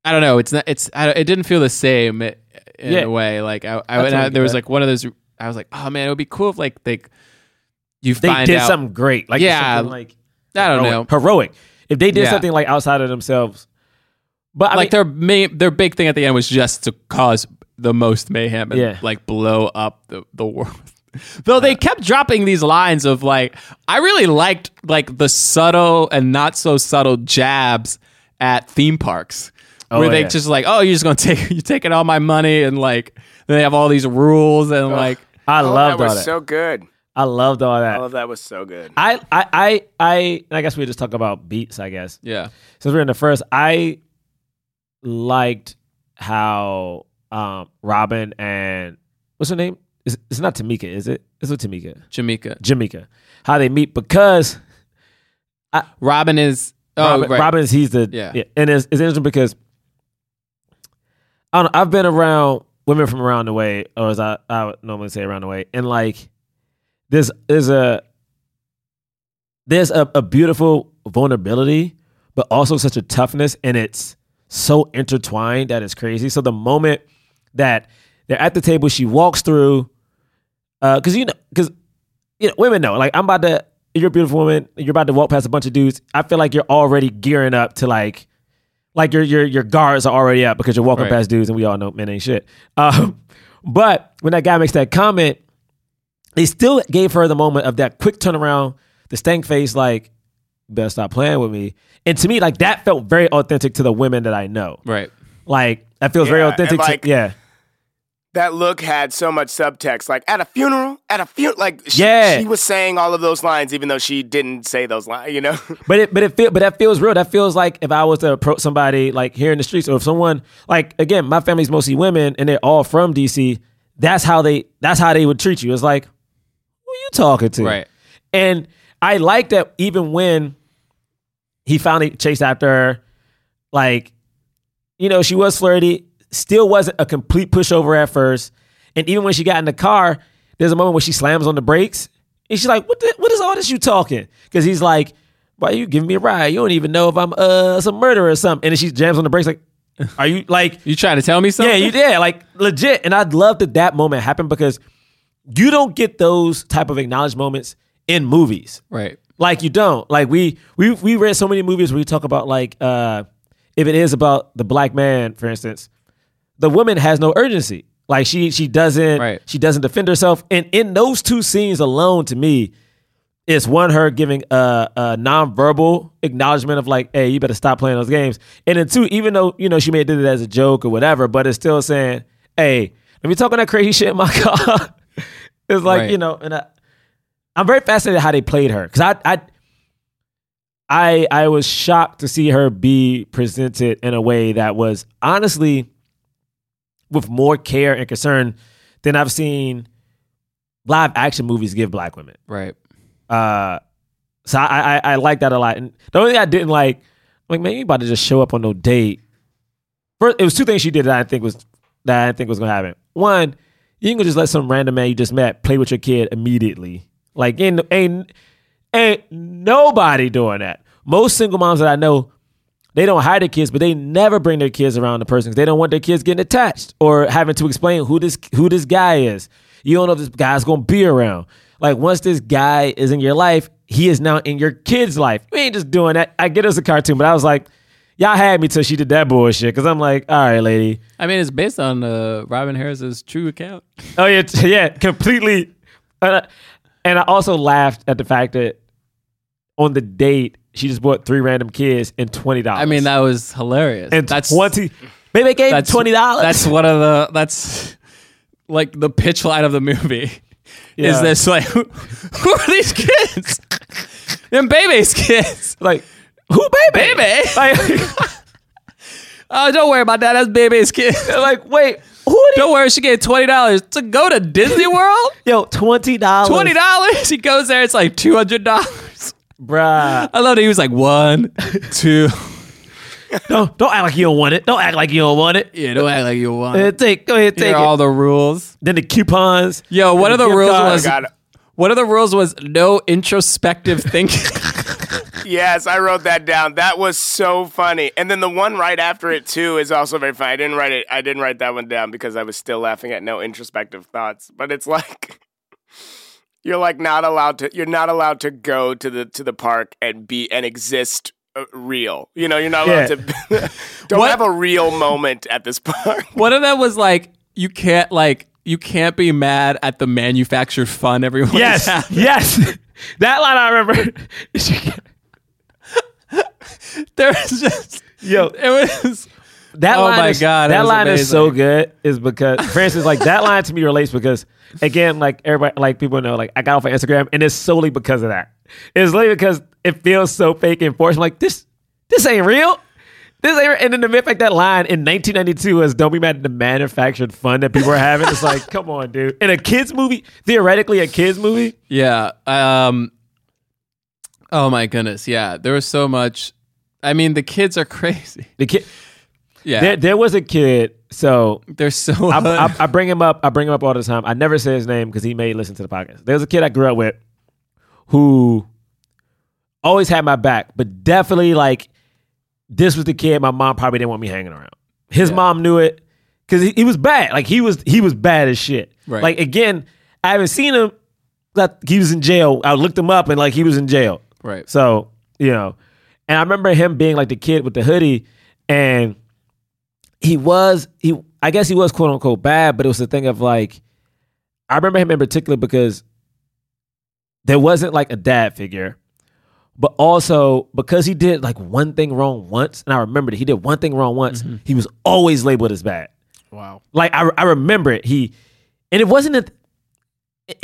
I don't know. It's not. It's. I, it didn't feel the same in Yeah. a way. Like I, I, That's and what I there was like one of those. I was like, oh man, it would be cool if like they you find out. They did out. something great like Yeah. something like I don't know. heroic, heroic if they did Yeah. something like outside of themselves but I like mean, their main, their big thing at the end was just to cause the most mayhem and Yeah. like blow up the the world. *laughs* Though they uh. kept dropping these lines of like, I really liked like the subtle and not so subtle jabs at theme parks, oh, where they yeah. just like, oh, you're just gonna *laughs* take you're taking all my money and like then they have all these rules and like I Oh, loved that all was that. so good. I loved all that. All of that was so good. I, I, I, I, I guess we just talk about beats. I guess yeah, since we're in the first, I liked how um, Robin and what's her name? It's, it's not Tamika, is it? It's with Tamika, Jamika. Jamika. How they meet because Robin is oh Robin, right. Robin is he's the Yeah. and it's, it's interesting because I don't know. I've been around women from around the way, or as I, I would normally say around the way, and like there's there's a there's a, a beautiful vulnerability, but also such a toughness, and it's so intertwined that it's crazy. So the moment that they're at the table, she walks through, because you know, because you know, women know, like I'm about to. You're a beautiful woman. You're about to walk past a bunch of dudes. I feel like you're already gearing up to like, like your your your guards are already up because you're walking Right. past dudes, and we all know men ain't shit. Um, *laughs* but when that guy makes that comment, they still gave her the moment of that quick turnaround, the stank face, like, "You better stop playing with me. And to me, like that felt very authentic to the women that I know. right. Like that feels very authentic. like, to, yeah, That look had so much subtext. Like at a funeral, at a funeral, like she, Yeah. she was saying all of those lines, even though she didn't say those lines. You know, *laughs* but it but it feel but that feels real. That feels like if I was to approach somebody like here in the streets, or if someone like again, my family's mostly women and they're all from DC. That's how they that's how they would treat you. It's like, who you talking to? Right. And I like that even when he finally chased after her, like, you know, she was flirty, still wasn't a complete pushover at first. And even when she got in the car, there's a moment where she slams on the brakes and she's like, What the, what is all this you talking? Because he's like, Why you giving me a ride? You don't even know if I'm uh some murderer or something. And then she jams on the brakes like, Are you like You trying to tell me something? yeah, you did. Like legit. And I'd love that that moment happened because you don't get those type of acknowledged moments in movies. right. Like you don't. Like we we we read so many movies where we talk about like uh if it is about the black man, for instance, the woman has no urgency. Like she she doesn't Right. she doesn't defend herself. And in those two scenes alone, to me, it's one her giving a, a nonverbal acknowledgement of like, hey, you better stop playing those games. And then two, even though you know she may have did it as a joke or whatever, but it's still saying, hey, let me talking that crazy shit in my *laughs* car. it's like Right. you know, and I, I'm very fascinated how they played her because I I I I was shocked to see her be presented in a way that was honestly with more care and concern than I've seen live action movies give black women. Right. Uh, so I, I I like that a lot. And the only thing I didn't like, I'm like man, you about to just show up on no date. First, it was two things she did that I think was that I didn't think was gonna happen. One, you gonna just let some random man you just met play with your kid immediately. Like ain't ain't ain't nobody doing that. Most single moms that I know, they don't hide their kids, but they never bring their kids around the person because they don't want their kids getting attached or having to explain who this who this guy is. You don't know if this guy's gonna be around. Like once this guy is in your life, he is now in your kid's life. You ain't just doing that. I get it as a cartoon, but I was like, y'all had me till she did that bullshit. Cause I'm like, all right, lady. I mean, it's based on uh, Robin Harris's true account. Oh yeah, yeah, completely. Uh, and I also laughed at the fact that on the date she just bought three random kids and twenty dollars. I mean, that was hilarious. and that's twenty. Maybe gave that's twenty dollars. That's one of the that's like the pitch line of the movie. Yeah. Is this like who, who are these kids? Them Bebe's kids. like who baby? Baby. Like, *laughs* Oh, don't worry about that. That's Bebe's kid. *laughs* like wait, who are? Don't worry, she gave twenty dollars to go to Disney *laughs* World. Yo, twenty dollars. Twenty dollars. He goes there. It's like two hundred dollars. bruh. I love that he was like one, *laughs* two. Don't don't act like you don't want it. Don't act like you don't want it. Yeah, don't act like you want. Uh, it. take go ahead, Here take are it. all the rules. then the coupons. Yo, one of the gift rules card. was Got it. one of the rules was no introspective thinking. *laughs* Yes, I wrote that down. That was so funny. And then the one right after it too is also very funny. I didn't write it. I didn't write that one down because I was still laughing at no introspective thoughts. But it's like *laughs* you're like not allowed to. You're not allowed to go to the to the park and be and exist uh, real. You know, you're not allowed Yeah. to. *laughs* don't What- have a real moment at this park. one of them was like, you can't like you can't be mad at the manufactured fun everyone. Yes, having. yes. *laughs* That line I remember. *laughs* There was just Yo, it was That Oh line my is, God, it that was line is so good. Is because, for instance, like that line to me relates because, again, like everybody, like people know, like I got off of Instagram, and it's solely because of that. It's literally because it feels so fake and forced. I'm like this, this ain't real. This ain't. Real. And then the mere fact that line in 1992 was "Don't be mad at the manufactured fun that people are having." It's like, come on, dude. In a kids movie, theoretically a kids movie, yeah. Um. Oh my goodness, yeah. There was so much. I mean, the kids are *laughs* crazy. the kid. Yeah, There, there was a kid. So they're so. I, *laughs* I, I bring him up. I bring him up all the time. I never say his name because he may listen to the podcast. There was a kid I grew up with who always had my back, but definitely like this was the kid my mom probably didn't want me hanging around. His mom knew it because he, he was bad. Like he was he was bad as shit. Right. Like again, I haven't seen him. Like he was in jail. I looked him up and like he was in jail. right. So, you know, and I remember him being like the kid with the hoodie and he was he I guess he was quote unquote bad, but it was the thing of like I remember him in particular because there wasn't like a dad figure. But also because he did like one thing wrong once, and I remembered it, he did one thing wrong once, mm-hmm. he was always labeled as bad. Wow. Like I, I remember it. He and it wasn't a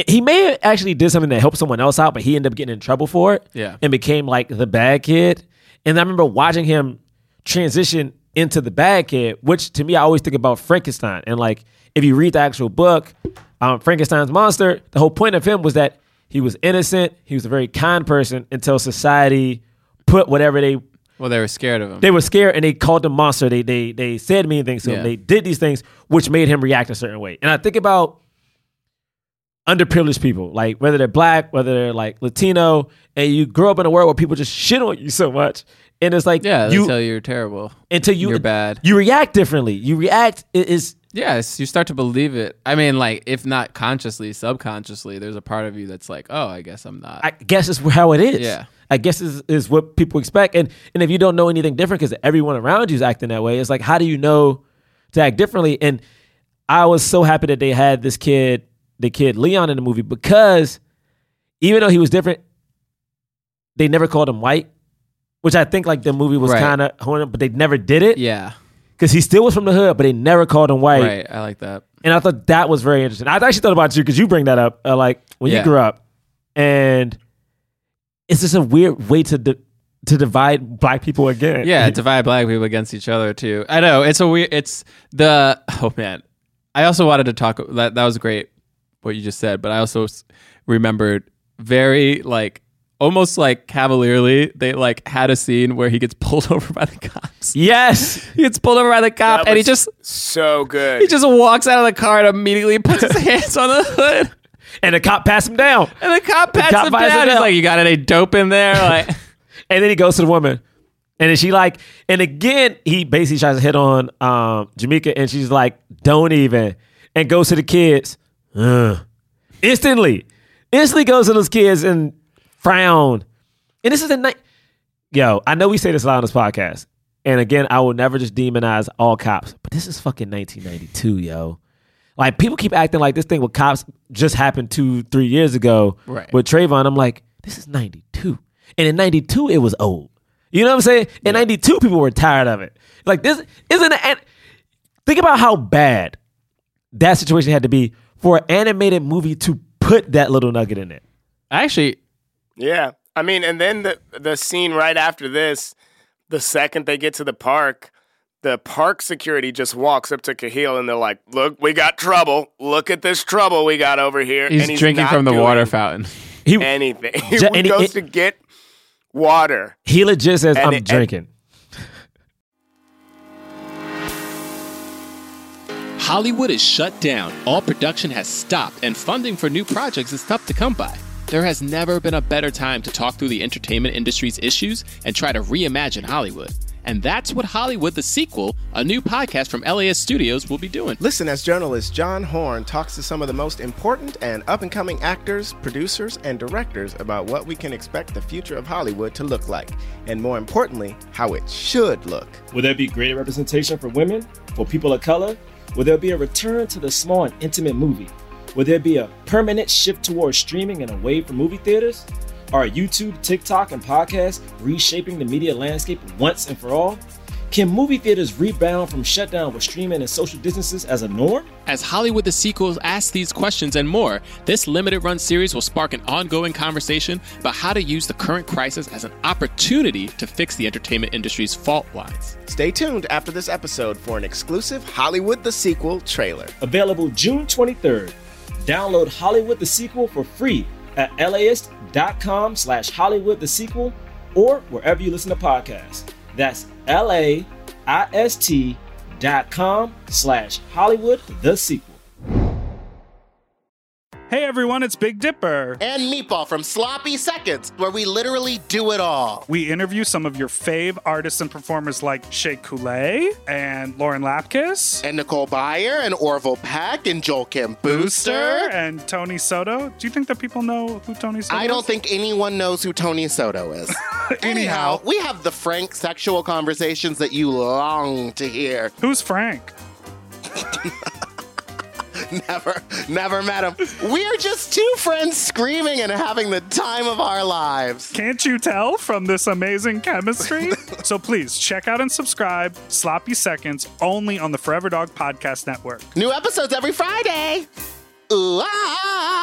he may have actually did something that helped someone else out, but he ended up getting in trouble for it. Yeah. And became like the bad kid. And I remember watching him transition into the bad kid, which to me I always think about Frankenstein. And like if you read the actual book, um, Frankenstein's monster, the whole point of him was that he was innocent, he was a very kind person until society put whatever they Well, they were scared of him. they were scared and they called him monster. They they they said mean things to him. They did these things which made him react a certain way. And I think about underprivileged people, like whether they're black, whether they're like Latino, and you grow up in a world where people just shit on you so much. And it's like yeah, they you tell you you're terrible. until you you're bad. You react differently. You react it is Yes, you start to believe it. I mean, like if not consciously, subconsciously, there's a part of you that's like, oh, I guess I'm not. I guess it's how it is. Yeah. I guess is is what people expect. And and if you don't know anything different because everyone around you is acting that way, it's like how do you know to act differently? And I was so happy that they had this kid, the kid Leon in the movie because even though he was different, they never called him white, which I think like the movie was Right. kind of, but they never did it yeah, because he still was from the hood, but they never called him white. right. I like that. And I thought that was very interesting. I actually thought about you because you bring that up, uh, like when Yeah. you grew up, and it's just a weird way to di- to divide black people again. Yeah, *laughs* divide black people against each other too. I know it's a weird. It's the oh man. I also wanted to talk. That that was great what you just said, but I also s- remembered very like almost like cavalierly. They like had a scene where he gets *laughs* pulled over by the cops. Yes. He gets pulled over by the cop, That and he just so good. he just walks out of the car and immediately *laughs* puts his hands on the hood. And the cop passed him down, And the cop pats cop him buys down. it He's like, "You got any dope in there?" *laughs* Like, and then he goes to the woman, and then she like, and again he basically tries to hit on um, Jamika, and she's like, "Don't even," and goes to the kids, Ugh. instantly, instantly goes to those kids and frown. And this is a night. Yo, I know we say this a lot on this podcast. And again, I will never just demonize all cops, but this is fucking 1992, yo. Like people keep acting like this thing with cops just happened two, three years ago Right. with Trayvon. I'm like, this is 92. And in 92, it was old. You know what I'm saying? In 92, people were tired of it. Like this isn't and think about how bad that situation had to be for an animated movie to put that little nugget in it. actually, Yeah. I mean, and then the the scene right after this, the second they get to the park, the park security just walks up to Kahlil and they're like, "Look, we got trouble. Look at this trouble we got over here." he's, and he's drinking from the water fountain. He Anything. *laughs* he Ju- he- goes it- to get water. he legit says, And "I'm it- and- drinking." Hollywood is shut down. All production has stopped, and funding for new projects is tough to come by. There has never been a better time to talk through the entertainment industry's issues and try to reimagine Hollywood. And that's what Hollywood the Sequel, a new podcast from LAist Studios, will be doing. Listen as journalist John Horn talks to some of the most important and up and coming actors, producers, and directors about what we can expect the future of Hollywood to look like, and more importantly, how it should look. Will there be greater representation for women, for people of color? Will there be a return to the small and intimate movie? Will there be a permanent shift towards streaming and away from movie theaters? Are YouTube, TikTok, and podcasts reshaping the media landscape once and for all? Can movie theaters rebound from shutdown with streaming and social distances as a norm? As Hollywood the Sequel asks these questions and more, this limited run series will spark an ongoing conversation about how to use the current crisis as an opportunity to fix the entertainment industry's fault lines. Stay tuned after this episode for an exclusive Hollywood the Sequel trailer. Available June 23rd. Download Hollywood the Sequel for free at laist.com slash Hollywood the Sequel or wherever you listen to podcasts. That's L-A-I-S-T dot com slash Hollywood the Sequel. Hey everyone, it's Big Dipper. and Meatball from Sloppy Seconds, where we literally do it all. We interview some of your fave artists and performers like Shea Coulee and Lauren Lapkus. And Nicole Byer and Orville Peck and Joel Kim Booster and Tony Soto. Do you think that people know who Tony Soto I don't think anyone knows who Tony Soto is. *laughs* Anyhow, we have the frank sexual conversations that you long to hear. Who's Frank? *laughs* *laughs* Never, never met him. We're just two friends screaming and having the time of our lives. Can't you tell from this amazing chemistry? *laughs* so please check out and subscribe Sloppy Seconds only on the Forever Dog Podcast Network. New episodes every Friday. Ooh, *laughs* ah.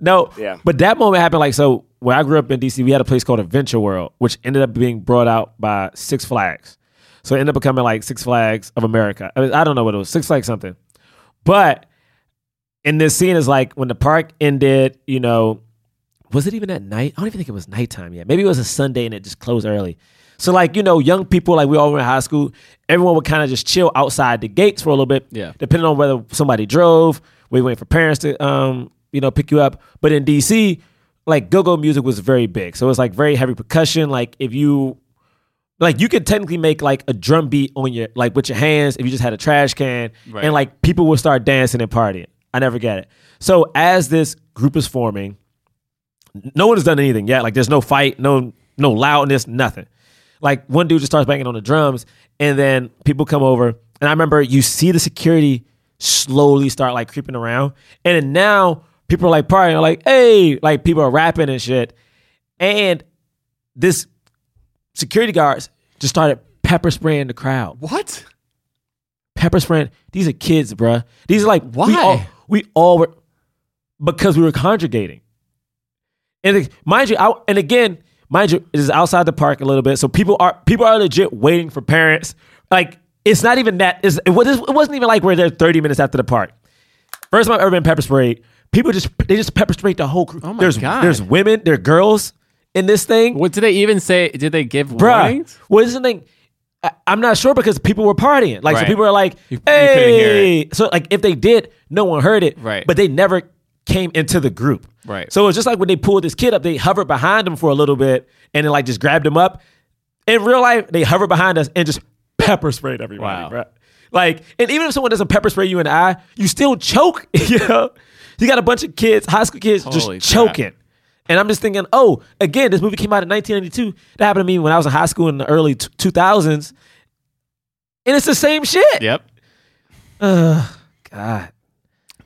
No, Yeah. But that moment happened like so. When I grew up in DC, we had a place called Adventure World, which ended up being brought out by Six Flags. So it ended up becoming like Six Flags of America. I, mean, I don't know what it was, Six Flags something. But in this scene is like when the park ended. You know, was it even at night? I don't even think it was nighttime yet. Maybe it was a Sunday and it just closed early. So like you know, young people like we all were in high school. Everyone would kind of just chill outside the gates for a little bit. Yeah. Depending on whether somebody drove, we waiting for parents to um you know pick you up. But in DC, like go-go music was very big. So it was like very heavy percussion. Like if you Like you could technically make like a drum beat on your like with your hands if you just had a trash can, Right. and like people would start dancing and partying. I never get it. So as this group is forming, no one has done anything yet. Like there's no fight, no no loudness, nothing. Like one dude just starts banging on the drums, and then people come over, and I remember you see the security slowly start like creeping around, and then now people are like partying, like hey, like people are rapping and shit, and this security guards just started pepper spraying the crowd. What? Pepper spraying. These are kids, bruh. These are like Why? We all, we all were because we were congregating. And mind you, I, and again, mind you, it is outside the park a little bit, so people are people are legit waiting for parents. Like it's not even that. It's, it, was, it wasn't even like we're there thirty minutes after the park. First time I've ever been pepper sprayed. People just they just pepper sprayed the whole crew. Oh my there's God. there's women, there are girls in this thing. What did they even say? Did they give Bruh, warnings? well, this is the thing. I, I'm not sure because people were partying. Like, so people are like, You- you couldn't hear hey. So, like, if they did, no one heard it. Right. But they never came into the group. Right. So, it's just like when they pulled this kid up, they hovered behind him for a little bit and then, like, just grabbed him up. In real life, they hovered behind us and just pepper sprayed everybody, Wow. bro. Like, and even if someone doesn't pepper spray you in the eye, you still choke, *laughs* you know? You got a bunch of kids, high school kids, Holy just crap. choking. And I'm just thinking, oh, again, this movie came out in 1992. That happened to me when I was in high school in the early t- 2000s. And it's the same shit. Yep. Ugh, God.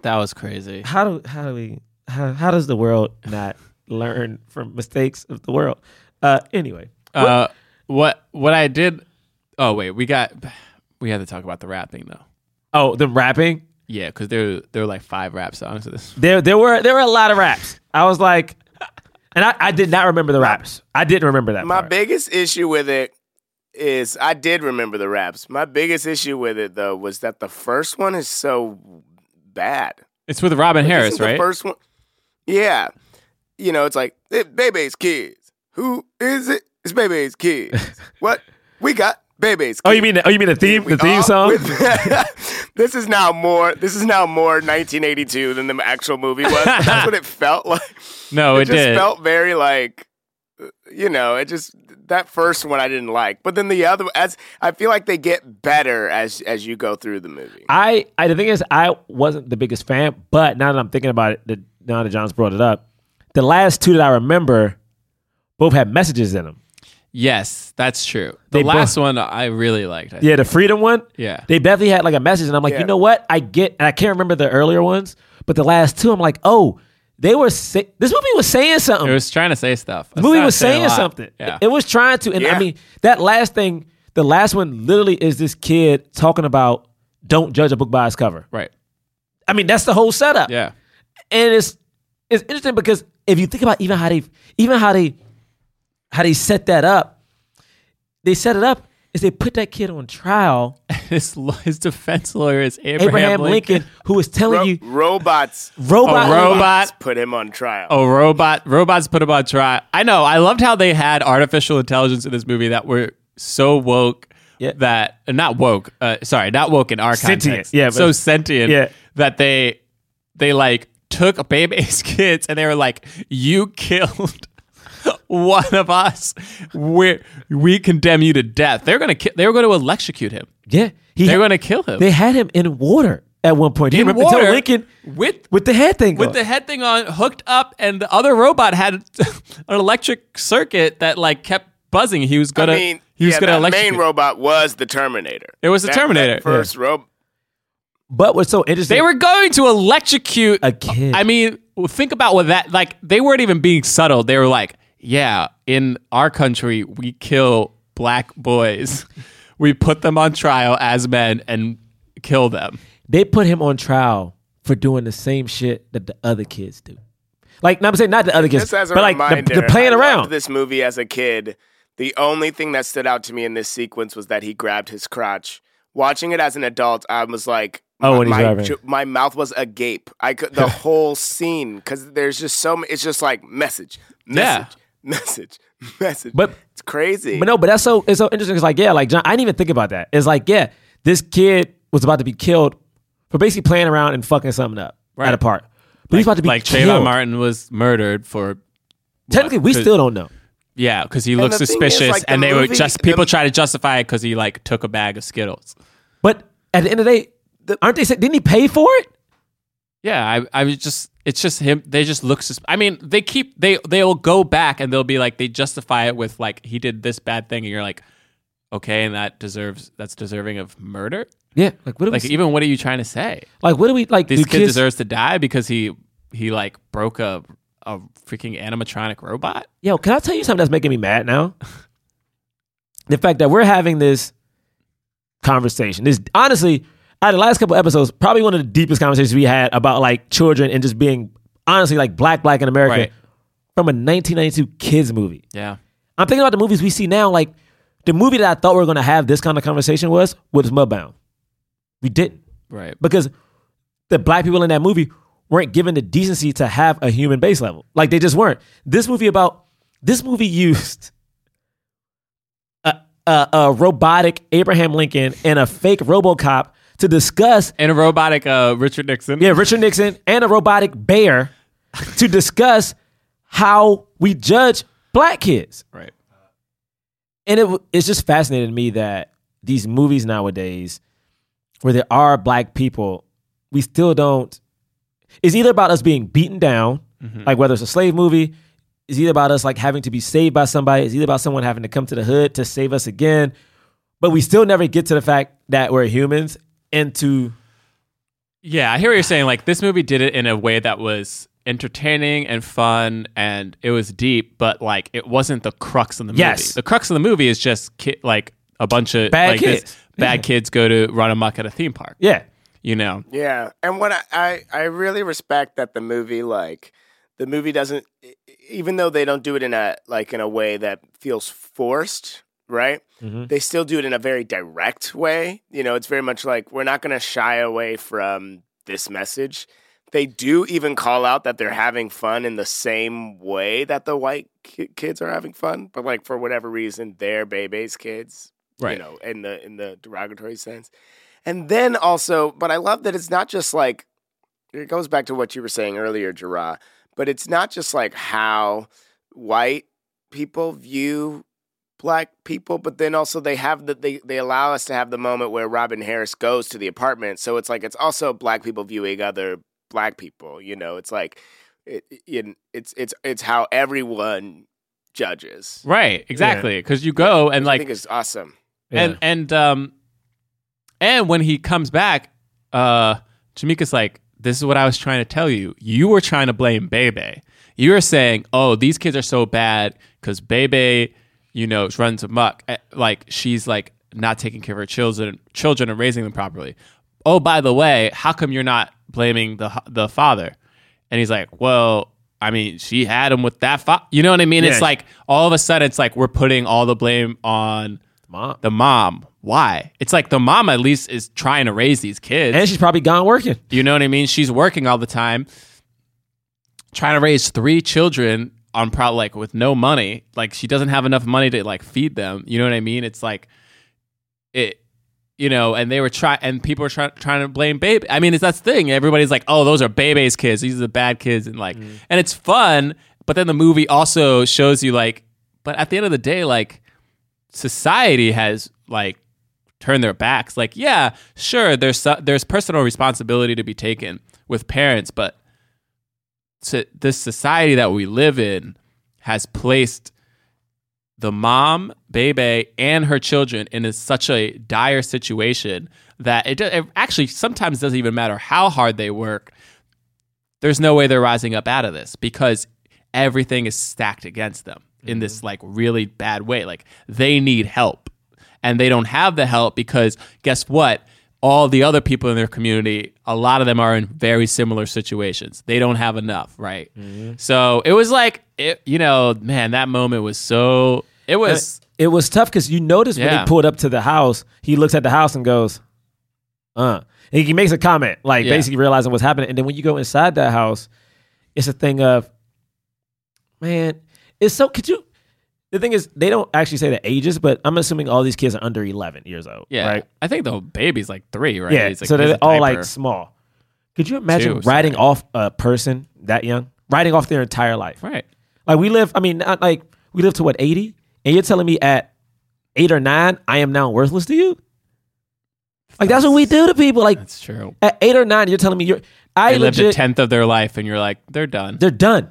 That was crazy. How do how do we how, how does the world not learn from mistakes of the world? Uh anyway. Uh, what what I did? Oh wait, we got we had to talk about the rapping though. Oh, the rapping? Yeah, because there there were like five rap songs to this. There there were there were a lot of raps. I was like and I, I did not remember the raps. I didn't remember that. My part. biggest issue with it is I did remember the raps. My biggest issue with it though was that the first one is so bad. It's with Robin Like, Harris, isn't the right? first one. Yeah. You know, it's like eh, Bebe's kids. Who is it? It's Bebe's kids. *laughs* what? We got Bebe's. Oh, you mean the, oh you mean the theme the theme Uh, song? *laughs* this is now more this is now more 1982 than the actual movie was. That's *laughs* what it felt like. No, it just did. felt very like you know, it just that first one I didn't like. But then the other as I feel like they get better as as you go through the movie. I, I the thing is I wasn't the biggest fan, but now that I'm thinking about it, that now that John's brought it up, the last two that I remember both had messages in them. Yes, that's true. The They last both- one I really liked. I Yeah, the freedom one. Yeah. They definitely had like a message, and I'm like, Yeah. you know what? I get, and I can't remember the earlier ones, but the last two, I'm like, oh, they were. Say- this movie was saying something. It was trying to say stuff. the movie was not saying something. Yeah. It, it was trying to, and I mean, that last thing, the last one, literally is this kid talking about don't judge a book by its cover. right. I mean, that's the whole setup. Yeah. and it's it's interesting because if you think about even how they even how they how they set that up, they set it up is they put that kid on trial, *laughs* His his defense lawyer is Abraham, Abraham, Lincoln, who was telling Ro- you robots robot, A robot. put him on trial. Oh, robot robots put him on trial. I know. I loved how they had artificial intelligence in this movie that were so woke Yeah. that not woke. Uh, sorry, not woke in our Sentient. context. Yeah, but- so sentient. Yeah. that they they like took Bebe's *laughs* kids and they were like, "You killed." *laughs* One of us, we we condemn you to death. They're gonna ki- they were going to electrocute him. yeah, he They're had- going to kill him. They had him in water at one point. Do you In remember until water Lincoln with with the head thing with on. the head thing on hooked up and the other robot had *laughs* an electric circuit that like kept buzzing he was gonna I mean, he was yeah, gonna that electrocute main robot was the Terminator. It was the That- Terminator, That first robot. But what's so interesting? they were going to electrocute a kid. i mean think about what that like they weren't even being subtle they were like yeah in our country we kill black boys we put them on trial as men and kill them they put him on trial for doing the same shit that the other kids do. Like, no, I'm saying not the other kids, Just as a but like the, reminder, the playing I loved around. this movie as a kid. The only thing that stood out to me in this sequence was that he grabbed his crotch. Watching it as an adult, I was like, Oh, my, when he's my, grabbing. ju- my mouth was agape. I could the *laughs* whole scene because there's just so it's just like message, Yeah. message, message, *laughs* message. But it's crazy. But no, but that's so it's so interesting. It's like, yeah, like John, I didn't even think about that. It's like, yeah, this kid was about to be killed for basically playing around and fucking something up at a park. But he's about to be like killed. Trayvon Martin was murdered for Technically, we still don't know. Yeah, because he And looks the is, suspicious, like, the and they were just people try to justify it because he like took a bag of Skittles. But at the end of the day, aren't they? say- Didn't he pay for it? Yeah, I, I was just it's just him. They just look. Sus- I mean, they keep they they'll go back and they'll be like they justify it with like he did this bad thing, and you're like, okay, and that deserves that's deserving of murder. Yeah, like what? Are Like we, even what are you trying to say? like what do we like? This kid kids- deserves to die because he he like broke a a freaking animatronic robot. Yo, can I tell you something that's making me mad now? *laughs* the fact that we're having this conversation. This honestly, out of the last couple episodes, probably one of the deepest conversations we had about like children and just being honestly like black, black in America Right. from a 1992 kids movie. Yeah. I'm thinking about the movies we see now. Like the movie that I thought we were going to have this kind of conversation was was Mudbound. We didn't Right. because the black people in that movie weren't given the decency to have a human base level. Like they just weren't. This movie about this movie *laughs* used a, a, a robotic Abraham Lincoln and a fake RoboCop to discuss And a robotic uh, Richard Nixon. yeah Richard Nixon and a robotic bear to discuss how we judge black kids. Right. And it it's just fascinating to me that these movies nowadays, where there are black people, we still don't. It's either about us being beaten down, like whether it's a slave movie, it's either about us like having to be saved by somebody, it's either about someone having to come to the hood to save us again. But we still never get to the fact that we're humans and to Yeah, I hear what you're saying. Like this movie did it in a way that was entertaining and fun, and it was deep, but like it wasn't the crux of the movie. Yes. the crux of the movie is just ki- like a bunch of Bad like, this- kids. bad Yeah. kids go to run amok at a theme park. yeah. You know, Yeah, and what I, I I really respect that the movie like the movie doesn't even though they don't do it in a like in a way that feels forced, right? Mm-hmm. They still do it in a very direct way. You know, it's very much like we're not going to shy away from this message. They do even call out that they're having fun in the same way that the white ki- kids are having fun, but like for whatever reason, they're Bebe's kids, Right. You know, in the in the derogatory sense. And then also, but I love that it's not just like it goes back to what you were saying earlier, Jerah, but it's not just like how white people view black people, but then also they have the they, they allow us to have the moment where Robin Harris goes to the apartment. So it's like it's also black people viewing other black people. You know, it's like it, it, it's it's it's how everyone judges. right? Exactly, because you go and Which I like think is awesome. and and um and when he comes back uh Jamika's like this is what I was trying to tell you you were trying to blame Bebe you were saying oh these kids are so bad because Bebe you know runs amok Eh, like she's like not taking care of her children children and raising them properly oh by the way how come you're not blaming the the father and he's like well I mean, she had him with that. Fa-. You know what I mean? Yeah. It's like all of a sudden, it's like we're putting all the blame on Mom. the mom. Why? It's like the mom at least is trying to raise these kids. And she's probably gone working. you know what I mean? She's working all the time, trying to raise three children on probably like with no money. Like she doesn't have enough money to like feed them. You know what I mean? It's like it. You know, and they were trying, and people were try- trying to blame Bebe. I mean, it's that's the thing. Everybody's like, "Oh, those are Bebe's kids. These are the bad kids," and like, mm. and it's fun. But then the movie also shows you like, but at the end of the day, like, society has like turn their backs. Like, yeah, sure, there's so- there's personal responsibility to be taken with parents, but to, this society that we live in has placed the mom, Bebe, and her children in a, such a dire situation that it, it actually sometimes doesn't even matter how hard they work. There's no way they're rising up out of this because everything is stacked against them in this mm-hmm. like really bad way. Like they need help and they don't have the help because guess what? All the other people in their community, a lot of them are in very similar situations. They don't have enough, right? So it was like, it, you know, man, that moment was so. It was. it was tough because you notice when he pulled up to the house, he looks at the house and goes, uh. And he makes a comment, like Yeah. basically realizing what's happening. And then when you go inside that house, it's a thing of, man, it's so, could you, the thing is, they don't actually say the ages, but I'm assuming all these kids are under 11 years old. Yeah, Right. I think the baby's like three, right? Yeah. Like, so they're all like small. Could you imagine Two, writing sorry. off a person that young? Writing off their entire life. right. Like we live, I mean, not like we live to what eighty, and you're telling me at eight or nine, I am now worthless to you. Like that's what we do to people. Like That's true. at eight or nine, you're telling me you're. I They lived a tenth of their life, and you're like, they're done. they're done.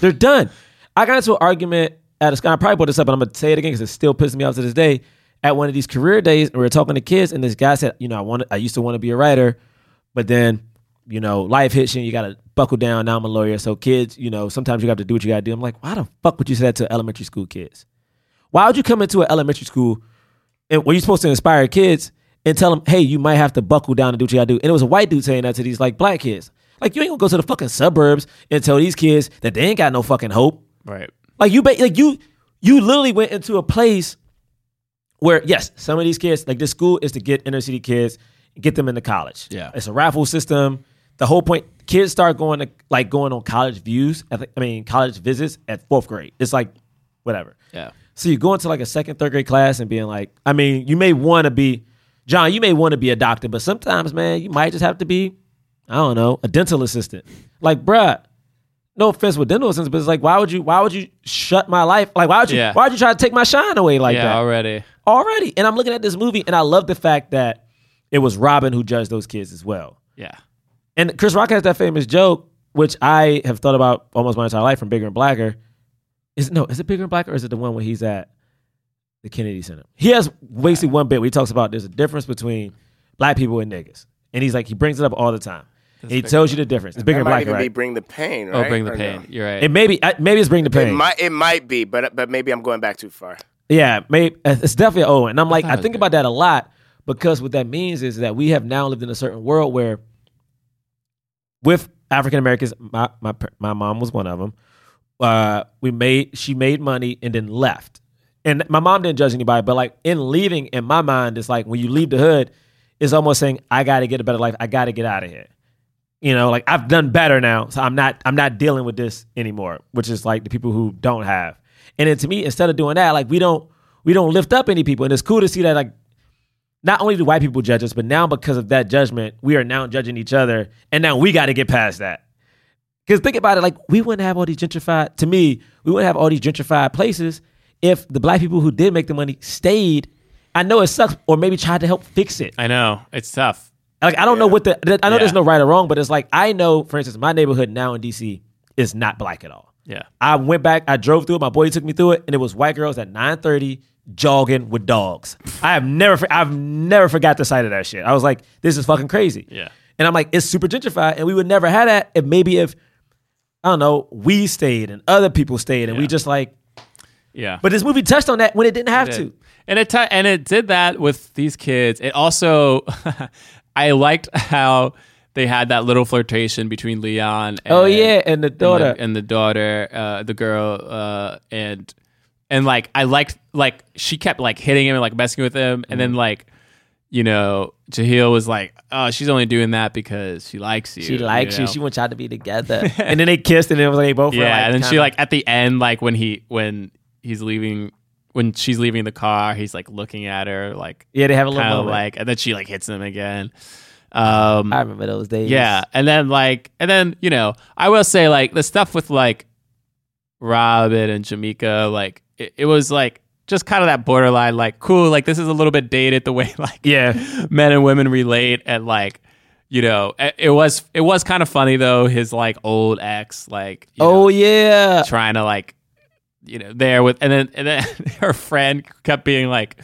They're done. I got into an argument at a. I probably brought this up, but I'm gonna say it again because it still pisses me off to this day. At one of these career days, we were talking to kids, and this guy said, "You know, I want, I used to want to be a writer, but then, you know, life hits you, you got to buckle down. Now I'm a lawyer, so kids, you know, sometimes you have to do what you got to do." I'm like, "Why the fuck would you say that to elementary school kids? Why would you come into an elementary school and were you supposed to inspire kids and tell them, hey, you might have to buckle down and do what you gotta do? And it was a white dude saying that to these like black kids. Like you ain't gonna go to the fucking suburbs and tell these kids that they ain't got no fucking hope. right. Like you, ba- like you, you literally went into a place where yes, some of these kids, like this school is to get inner city kids, get them into college. Yeah. it's a raffle system. The whole point, kids start going to like going on college views. I, think- I mean, college visits at fourth grade. It's like whatever. Yeah. So you go into like a second, third grade class and being like, I mean, you may want to be, John, you may want to be a doctor, but sometimes, man, you might just have to be, I don't know, a dental assistant. Like, bruh, no offense with dental assistants, but it's like, why would you, why would you shut my life? Like, why would you, Yeah. why would you try to take my shine away like yeah, that? already. Already. And I'm looking at this movie and I love the fact that it was Robin who judged those kids as well. Yeah. And Chris Rock has that famous joke, which I have thought about almost my entire life from Bigger and Blacker. Is it, no, is it Bigger and Blacker or is it the one where he's at the Kennedy Center? He has basically one bit where he talks about there's a difference between black people and niggas. And he's like, he brings it up all the time. And he tells you the difference. It's Bigger That and might Blacker, even be? Bring the Pain, Oh, bring the Or pain. no? You're right. It may be, I- maybe it's Bring the It Pain. might, it might be, but but maybe I'm going back too far. Yeah, maybe it's definitely O. And I'm like, thought I think about that a lot because what that means is that we have now lived in a certain world where, with African Americans, my my my mom was one of them. Uh, we made she made money and then left, and my mom didn't judge anybody, but like in leaving, in my mind, it's like when you leave the hood, it's almost saying I got to get a better life. I got to get out of here. You know, like I've done better now, so I'm not I'm not dealing with this anymore. Which is like the people who don't have. And then to me, instead of doing that, like we don't we don't lift up any people, and it's cool to see that like not only do white people judge us, but now because of that judgment, we are now judging each other, and now we got to get past that. Because think about it, like we wouldn't have all these gentrified. To me, we wouldn't have all these gentrified places if the black people who did make the money stayed. I know it sucks, or maybe tried to help fix it. I know. It's tough. Like I don't know what the I know there's no right or wrong, but it's like I know, for instance, my neighborhood now in DC is not black at all. Yeah. I went back, I drove through it, my boy took me through it, and it was white girls at 9:30 jogging with dogs. I have never I've never forgot the sight of that shit. I was like, this is fucking crazy. Yeah. And I'm like, it's super gentrified, and we would never have that if maybe if I don't know, we stayed and other people stayed, and we just like. Yeah. But this movie touched on that when it didn't have It to. And it t- and it did that with these kids. It also, *laughs* I liked how they had that little flirtation between Leon. And, Oh, yeah, and the daughter. and the, daughter, uh, the girl, uh, and and like I liked like she kept like hitting him and like messing with him, and Mm. then like. You know, Jahil was like, "Oh, she's only doing that because she likes you. She likes you. know? She wants y'all to be together. *laughs* and then they kissed, and it was like they both. were, yeah, like, and then she like at the end, like when he when he's leaving, when she's leaving the car, he's like looking at her, like Yeah, they have a little moment. like, and then she like hits him again. Um, I remember those days. yeah, and then like, and then you know, I will say like the stuff with like Robin and Jamika, like it, it was like just kind of that borderline, like cool, like this is a little bit dated the way *laughs* like yeah men and women relate, and like you know, it, it was it was kind of funny though. His like old ex, like Oh know, yeah. trying to like you know there with and then and then *laughs* her friend kept being like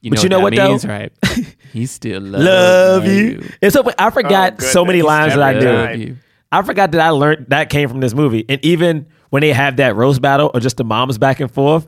you But know you know what, what, that though? means, right *laughs* he still loves Love you. And so I forgot Oh, so many lines that I Every knew. I forgot that I learned that came from this movie. And even when they have that roast battle or just the moms back and forth,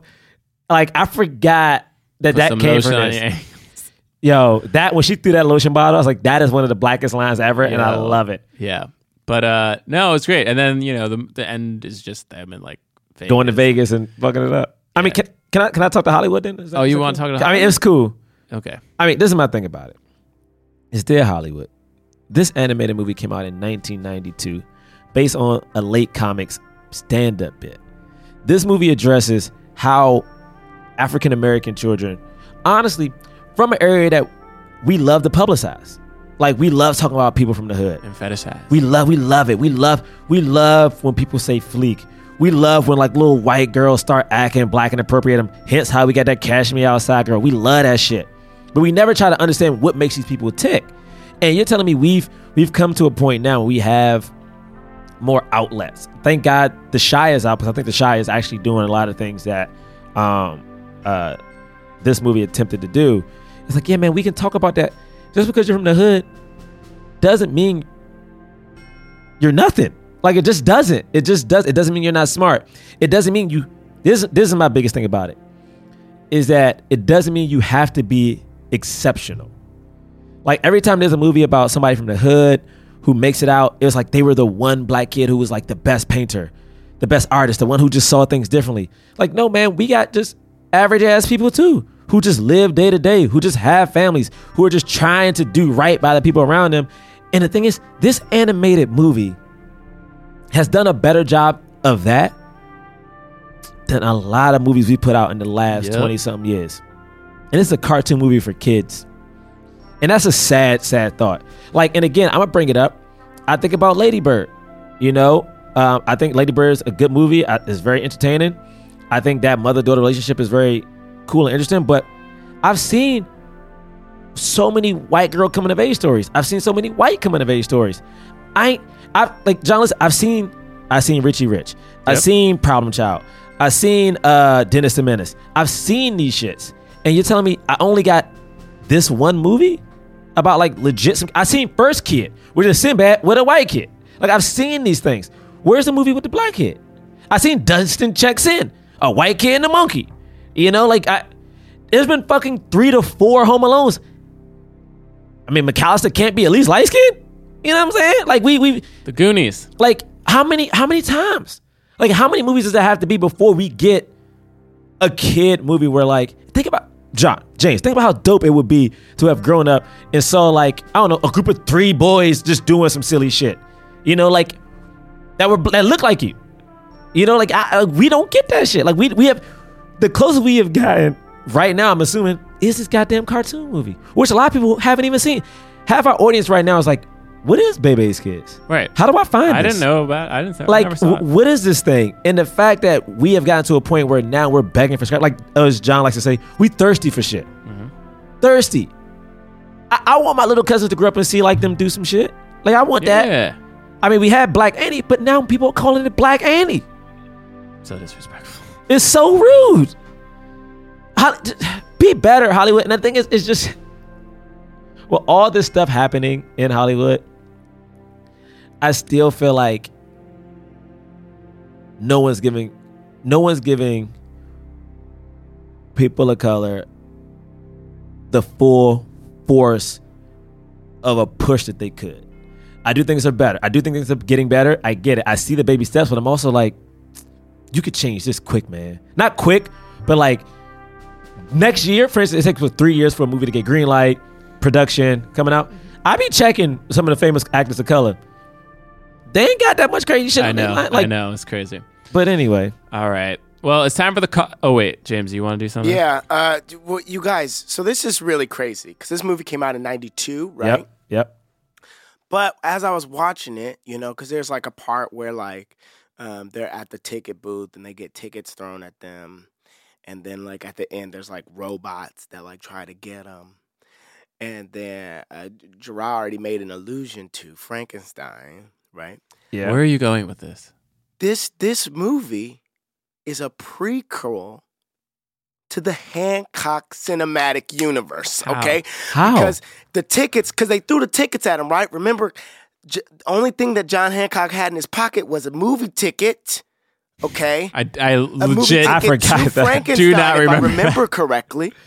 like I forgot that Put that came from this. *laughs* Yo, that when she threw that lotion bottle, I was like, that is one of the blackest lines ever, and I love it. yeah but uh no it's great and then you know the the end is just them and like Vegas. Going to Vegas and fucking it up. I mean, can, can I can I talk to Hollywood then? Is that- Oh, you wanna cool? talk to I mean, it's cool. okay I mean, this is my thing about it. It's dear Hollywood. This animated movie came out in 1992 based on a late comics stand up bit. This movie addresses how African American children, honestly, from an area that we love to publicize. Like we love talking about people from the hood. and fetishize We love, we love it. We love, we love when people say fleek. We love when like little white girls start acting black and appropriate them. Hence how we got that Cash Me Outside girl. We love that shit. But we never try to understand what makes these people tick. And you're telling me we've we've come to a point now where we have more outlets. Thank God the Chi is out because I think the Chi is actually doing a lot of things that um uh this movie attempted to do. It's like, yeah, man, we can talk about that. Just because you're from the hood doesn't mean you're nothing. Like it just doesn't. It just does. It doesn't mean you're not smart. It doesn't mean you. This this is my biggest thing about it. Is that it doesn't mean you have to be exceptional. Like every time there's a movie about somebody from the hood who makes it out, it was like they were the one black kid who was like the best painter, the best artist, the one who just saw things differently. Like no man, we got just average ass people too who just live day to day, who just have families, who are just trying to do right by the people around them. And the thing is, this animated movie has done a better job of that than a lot of movies we put out in the last Yep. 20 something years. And it's a cartoon movie for kids. And that's a sad, sad thought. Like, and again, I'm gonna bring it up. I think about Lady Bird. You know, um, I think Lady Bird is a good movie. I, it's very entertaining. I think that mother daughter relationship is very cool and interesting. But I've seen so many white girl coming of age stories. I've seen so many white coming of age stories. I ain't, I've like John. Listen, I've seen I've seen Richie Rich. I've Yep. seen Problem Child. I've seen uh Dennis the Menace. I've seen these shits, and you're telling me I only got this one movie about like legit. Some, I seen First Kid, which is Sinbad with a white kid. Like I've seen these things. Where's the movie with the black kid? I seen Dunston checks in, a white kid and a monkey. You know, like I. There's been fucking three to four Home Alones. I mean, McCallister can't be at least light skinned. You know what I'm saying? Like we we The Goonies. like how many how many times? Like how many movies does that have to be before we get a kid movie where like think about John James think about how dope it would be to have grown up and saw like I don't know a group of three boys just doing some silly shit. You know like that were that look like you. You know like I, I- we don't get that shit. Like we we have the closest we have gotten right now. I'm assuming is this goddamn cartoon movie, which a lot of people haven't even seen. Half our audience right now is like, what is Bebe's Kids? Right. How do I find I this? didn't know about. I didn't. I like never saw w- what is this thing and the fact that we have gotten to a point where now we're begging for scrap like as john likes to say we thirsty for shit Mm-hmm. thirsty I-, I want my little cousins to grow up and see like them do some shit like i want it. that Yeah. i mean we had black annie but now people are calling it black annie So disrespectful. it's so rude Hol- be better hollywood and the thing is it's just well all this stuff happening in hollywood i still feel like no one's giving no one's giving people of color the full force of a push that they could i do think things are better i do think things are getting better i get it i see the baby steps but i'm also like you could change this quick, man. Not quick, but like next year, for instance, it takes what, three years for a movie to get green light, production coming out. I be checking some of the famous actors of color. They ain't got that much crazy shit. I on know. line, I Like, know. It's crazy. But anyway, All right. Well, it's time for the. Co- oh wait, James, you want to do something? Yeah, uh, well, you guys. So this is really crazy because this movie came out in '92, right? yep, yep. But as I was watching it, you know, because there's like a part where like um, they're at the ticket booth and they get tickets thrown at them, and then like at the end there's like robots that like try to get them, and then uh, Jerah already made an allusion to Frankenstein, right? Yeah. Where are you going with this? This this movie is a prequel to the Hancock cinematic universe. How? Okay, How? because the tickets, because they threw the tickets at him, right? Remember, J- the only thing that John Hancock had in his pocket was a movie ticket. Okay, I, movie legit. I forgot to that. Frankenstein. Do not remember If I remember correctly. *laughs*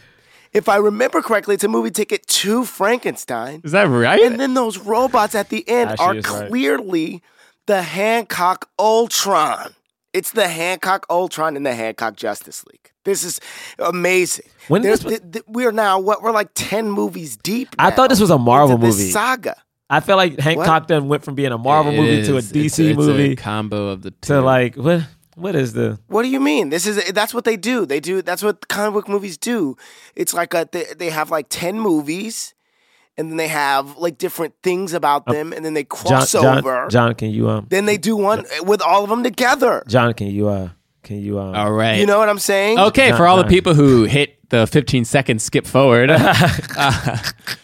If I remember correctly, it's a movie ticket to Frankenstein. Is that right? And then those robots at the end Actually, are it's right. clearly the Hancock Ultron. It's the Hancock Ultron and the Hancock Justice League. This is amazing. When this was- th- th- we're now what we're like ten movies deep. I thought this was a Marvel movie. saga. I felt like Hancock then went from being a Marvel It movie to a. DC It's- it's movie A combo of the two. to like what? What is the? What do you mean? This is that's what they do. They do that's what comic book movies do. It's like a, they they have like ten movies, and then they have like different things about them, and then they John, cross John, over. John, can you um, then they do one with all of them together. John, can you uh, can you um, All right. You know what I'm saying? Okay, John- for all the people who hit the 15 second skip forward, *laughs* uh,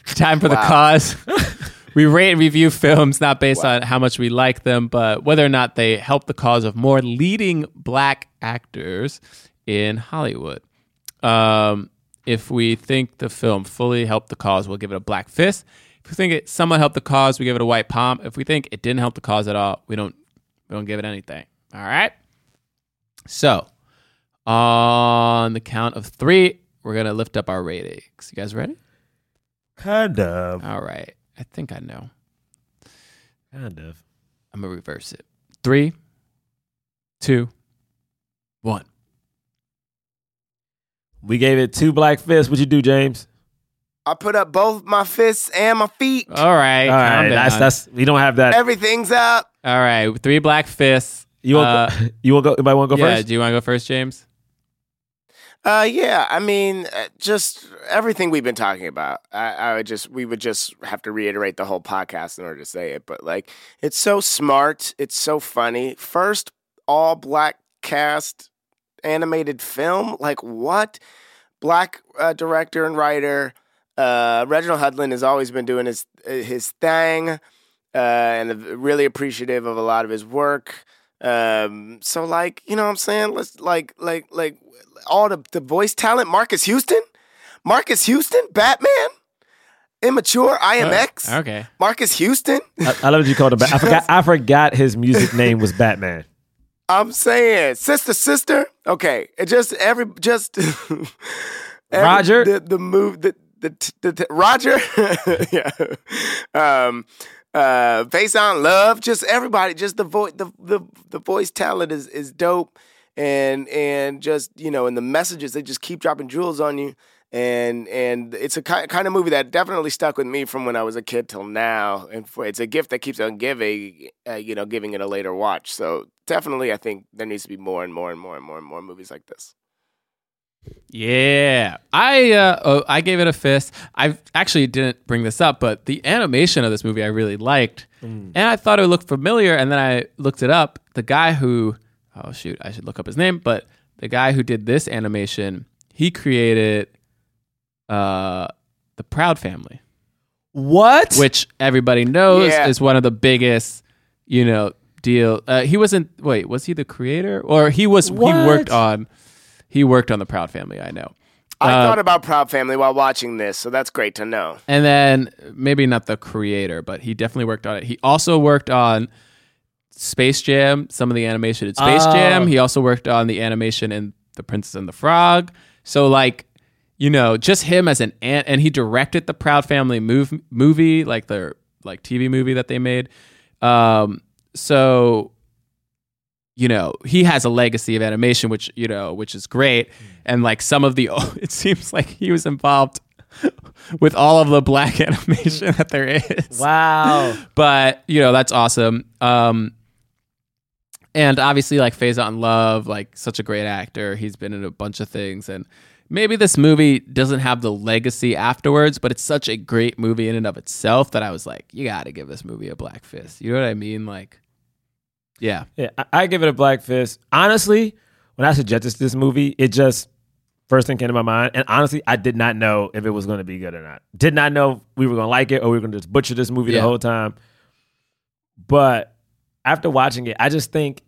time for the cause. *laughs* we rate and review films not based on how much we like them, but whether or not they help the cause of more leading black actors in Hollywood. Um, if we think the film fully helped the cause, we'll give it a black fist. If we think it somewhat helped the cause, we give it a white palm. If we think it didn't help the cause at all, we don't we don't give it anything. All right. So, on the count of three, we're gonna lift up our ratings. You guys ready? kind of, All right. I think I know. kind of. I'm gonna reverse it. Three, two, one. We gave it two black fists. What'd you do, James? I put up both my fists and my feet. All right. All calm that's down. that's we don't have that. Everything's up. All right. Three black fists. You want Uh, go, *laughs* you want go? Anybody want to go yeah. first? Do you want to go first, James? Uh, yeah. I mean, uh, just everything we've been talking about. I, I would just, we would just have to reiterate the whole podcast in order to say it. But like, it's so smart. It's so funny. First all black cast animated film. Like what? Black uh, director and writer. Uh, Reginald Hudlin has always been doing his his thing, uh, and really appreciative of a lot of his work. Um, so like, you know what I'm saying? Let's like like like all the, the voice talent, Marques Houston, Marques Houston, Batman, immature IMX, Okay. Marques Houston. I, I love that you called him. Bat- I *laughs* forgot. I forgot his music name was Batman. I'm saying, sister, sister. Okay, it just every just *laughs* every- Roger? the the move the the, t- the, Roger, *laughs* yeah, um, uh, Faizon Love. Just everybody, just the voice the, the the voice talent is is dope, and and just you know, and the messages they just keep dropping jewels on you. And and it's a ki- kind of movie that definitely stuck with me from when I was a kid till now, and for, it's a gift that keeps on giving, uh, you know, giving it a later watch. So definitely, I think there needs to be more and more and more and more and more movies like this. Yeah, I uh, oh, I gave it a fist. I actually didn't bring this up, but the animation of this movie I really liked, and I thought it looked familiar. And then I looked it up. The guy who oh shoot, I should look up his name, but the guy who did this animation, he created uh, the Proud Family, What? which everybody knows Yeah. is one of the biggest, you know, deal. Uh, he wasn't. Wait, was he the creator, or he was? He worked on. He worked on the Proud Family. I know. I Uh, thought about Proud Family while watching this, so that's great to know. And then maybe not the creator, but he definitely worked on it. He also worked on Space Jam, some of the animation in Space Oh. Jam. He also worked on the animation in The Princess and the Frog. So like, you know, just him as an ant, and he directed the Proud Family move, movie, like the like TV movie that they made. Um, so you know he has a legacy of animation which you know which is great and like some of the *laughs* it seems like he was involved *laughs* with all of the black *laughs* animation that there is wow. but you know that's awesome um and obviously like phase Faizon Love like such a great actor he's been in a bunch of things and maybe this movie doesn't have the legacy afterwards but it's such a great movie in and of itself that I was like you got to give this movie a black fist you know what I mean like yeah Yeah, I, I give it a black fist. Honestly, when I suggested this movie, it just first thing came to my mind. And honestly, I did not know if it was going to be good or not. Did not know we were going to like it or we were going to just butcher this movie Yeah. the whole time. But after watching it, I just think,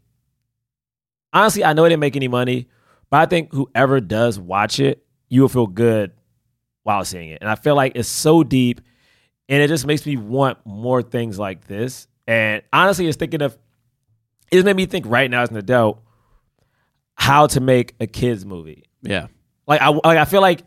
honestly, I know it didn't make any money, but I think whoever does watch it, you will feel good while seeing it. And I feel like it's so deep and it just makes me want more things like this. And honestly, it's thinking of it's made me think right now as an adult how to make a kids movie. yeah Like I like I feel like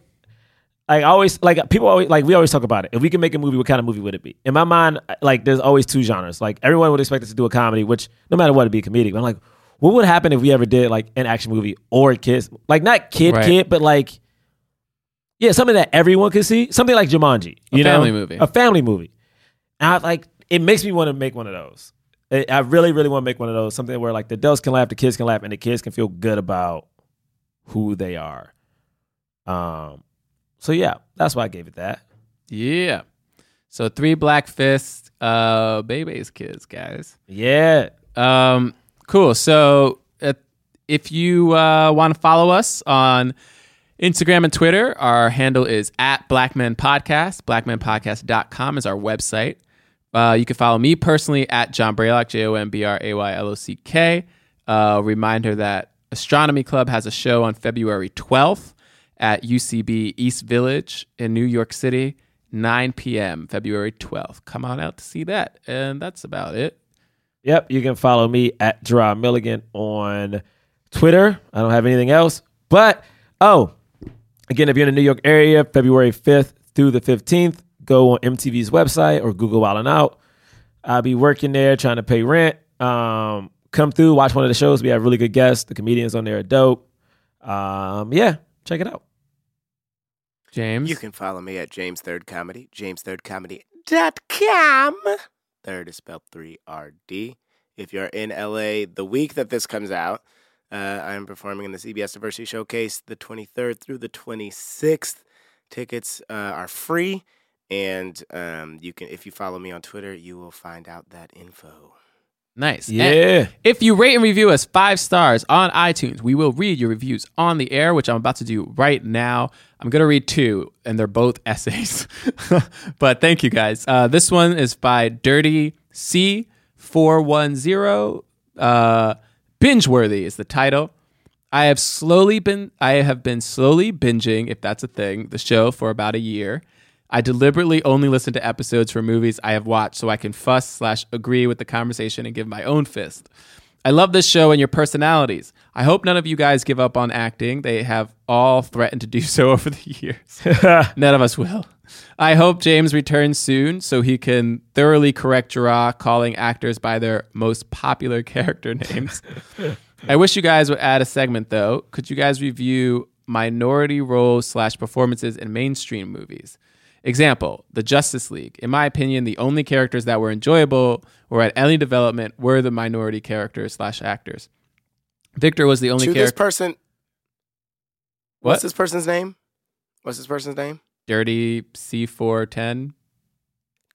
like I always like people always like we always talk about it. If we can make a movie, what kind of movie would it be? In my mind, like there's always two genres. Like everyone would expect us to do a comedy, which no matter what, it'd be a comedic. But I'm like, what would happen if we ever did like an action movie or a kids like not kid Right. kid, but like yeah, something that everyone could see, something like Jumanji, you A know, family movie. a family movie. And I like it makes me want to make one of those. I I really, really want to make one of those. Something where like the adults can laugh, the kids can laugh, and the kids can feel good about who they are. Um. So yeah, that's why I gave it that. Yeah. So three black fists, uh, Bebe's kids, guys. Yeah. Um, cool. So if you uh, want to follow us on Instagram and Twitter, our handle is at Black Men Podcast. Blackmenpodcast.com is our website. Uh, you can follow me personally at John Braylock, J O M B R A Y L O C K. Uh, reminder that Astronomy Club has a show on February 12th at UCB East Village in New York City, 9 p.m., February 12th. Come on out to see that. And that's about it. Yep. You can follow me at Jerah Milligan on Twitter. I don't have anything else. But, oh, again, if you're in the New York area, February 5th through the 15th, go on MTV's website or Google Wild and Out. I'll be working there trying to pay rent. Um, come through, watch one of the shows. We have really good guests. The comedians on there are dope. Um, yeah, check it out. James? You can follow me at James Third Comedy, James Third Comedy dot jamesthirdcomedy.com. Third is spelled 3RD. If you're in LA the week that this comes out, uh, I'm performing in the CBS Diversity Showcase the 23rd through the 26th. Tickets uh, are free, and um, you can if you follow me on Twitter, you will find out that info. Nice. Yeah. And if you rate and review us five stars on iTunes, we will read your reviews on the air, which I'm about to do right now. I'm going to read two, and they're both *laughs* essays. *laughs* but thank you guys. Uh, this one is by Dirty C410. Uh, Binge worthy is the title. I have slowly been I have been slowly binging, if that's a thing, the show for about a year. I deliberately only listen to episodes for movies I have watched so I can fuss slash agree with the conversation and give my own fist. I love this show and your personalities. I hope none of you guys give up on acting. They have all threatened to do so *laughs* over the years. *laughs* none of us will. I hope James returns soon so he can thoroughly correct Jerah calling actors by their most popular *laughs* character names. I wish you guys would add a segment though. Could you guys review minority roles slash performances in mainstream movies? Example, the Justice League. In my opinion, the only characters that were enjoyable or at any development were the minority characters slash actors. Victor was the only to this person, What? what's this person's name? What's this person's name? Dirty C410.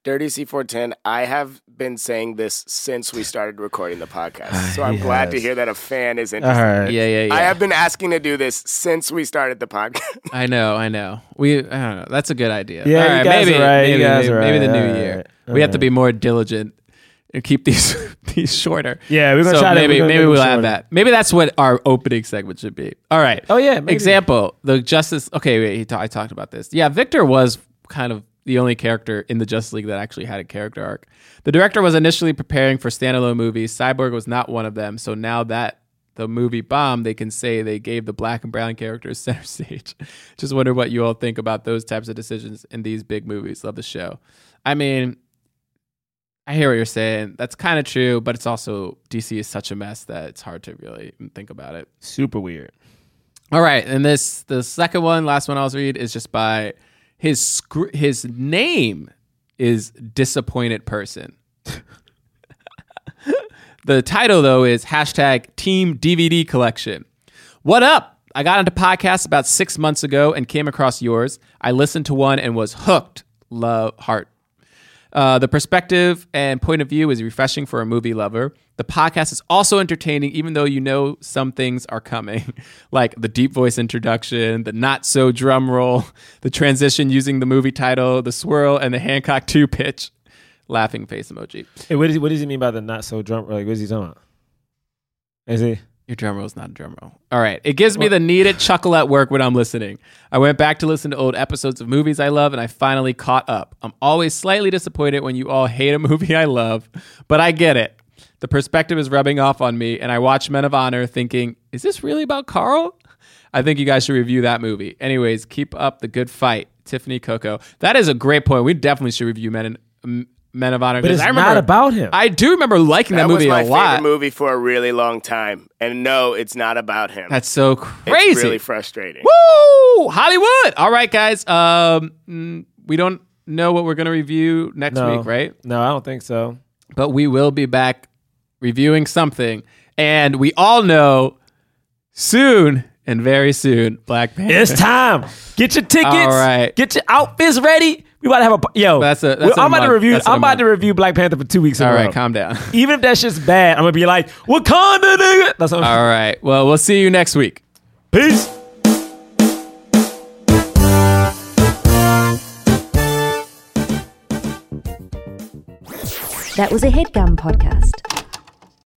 Dirty C410. I have been saying this since we started recording the podcast. *sighs* So I'm glad to hear that a fan is All interested. right. Yeah, yeah, yeah. I have been asking to do this since we started the podcast. I know, I know. We, I don't know. That's a good idea. Yeah, All you right, guys maybe, are right, you maybe, guys maybe, are maybe the right. new All year. right, We have to be more diligent and keep these *laughs* these shorter. Yeah, we're gonna so try maybe we're gonna maybe make them we'll add that. Maybe that's what our opening segment should be. All right. Oh, yeah, maybe. Example: the Justice. Okay, wait. He ta- I talked about this. Yeah, Victor was kind of the only character in the Justice League that actually had a character arc. The director was initially preparing for standalone movies. Cyborg was not one of them. So now that the movie bombed, they can say they gave the black and brown characters *laughs* center stage. Just wonder what you all think about those types of decisions in these big movies. Love the show. I mean, I hear what you're saying. That's kind of true, but it's also DC is such a mess that it's hard to really think about it. Super weird. All right, and this the second one, last one I'll read is just by his scr- his name is disappointed person. *laughs* the title though is hashtag Team DVD Collection. What up? I got into podcasts about six months ago and came across yours. I listened to one and was hooked. Love heart. Uh, the perspective and point of view is refreshing for a movie lover. The podcast is also entertaining, even though you know some things are coming, *laughs* like the deep voice introduction, the not so drum roll, *laughs* the transition using the movie title, the swirl, and the Hancock 2 pitch. *laughs* Laughing face emoji. Hey, what, is, what does he mean by the not so drum? Like, what is he talking about? Is he? Your drum roll is not a drum roll. All right. It gives me the needed chuckle at work when I'm listening. I went back to listen to old episodes of movies I love and I finally caught up. I'm always slightly disappointed when you all hate a movie I love, but I get it. The perspective is rubbing off on me, and I watch Men of Honor thinking, is this really about Carl? I think you guys should review that movie. Anyways, keep up the good fight. Tiffany Coco. That is a great point. We definitely should review Men, in, Men of Honor. But 'cause it's I remember, not about him. I do remember liking that, that movie was my a lot. favorite movie for a really long time. And no, it's not about him. That's so crazy. It's really frustrating. Woo! Hollywood. All right, guys. Um, mm, we don't know what we're gonna review next No. week, right? No, I don't think so. But we will be back reviewing something, and we all know soon and very soon, Black Panther. It's time. Get your tickets. All right. Get your outfits ready. We about to have a yo. That's a- that's I'm a about to review. That's in a I'm about month. to review Black Panther for two weeks in All a row. calm down. *laughs* Even if that shit's bad, I'm gonna be like Wakanda, nigga. That's what I'm All right. Well, we'll see you next week. Peace. That was a headgum podcast.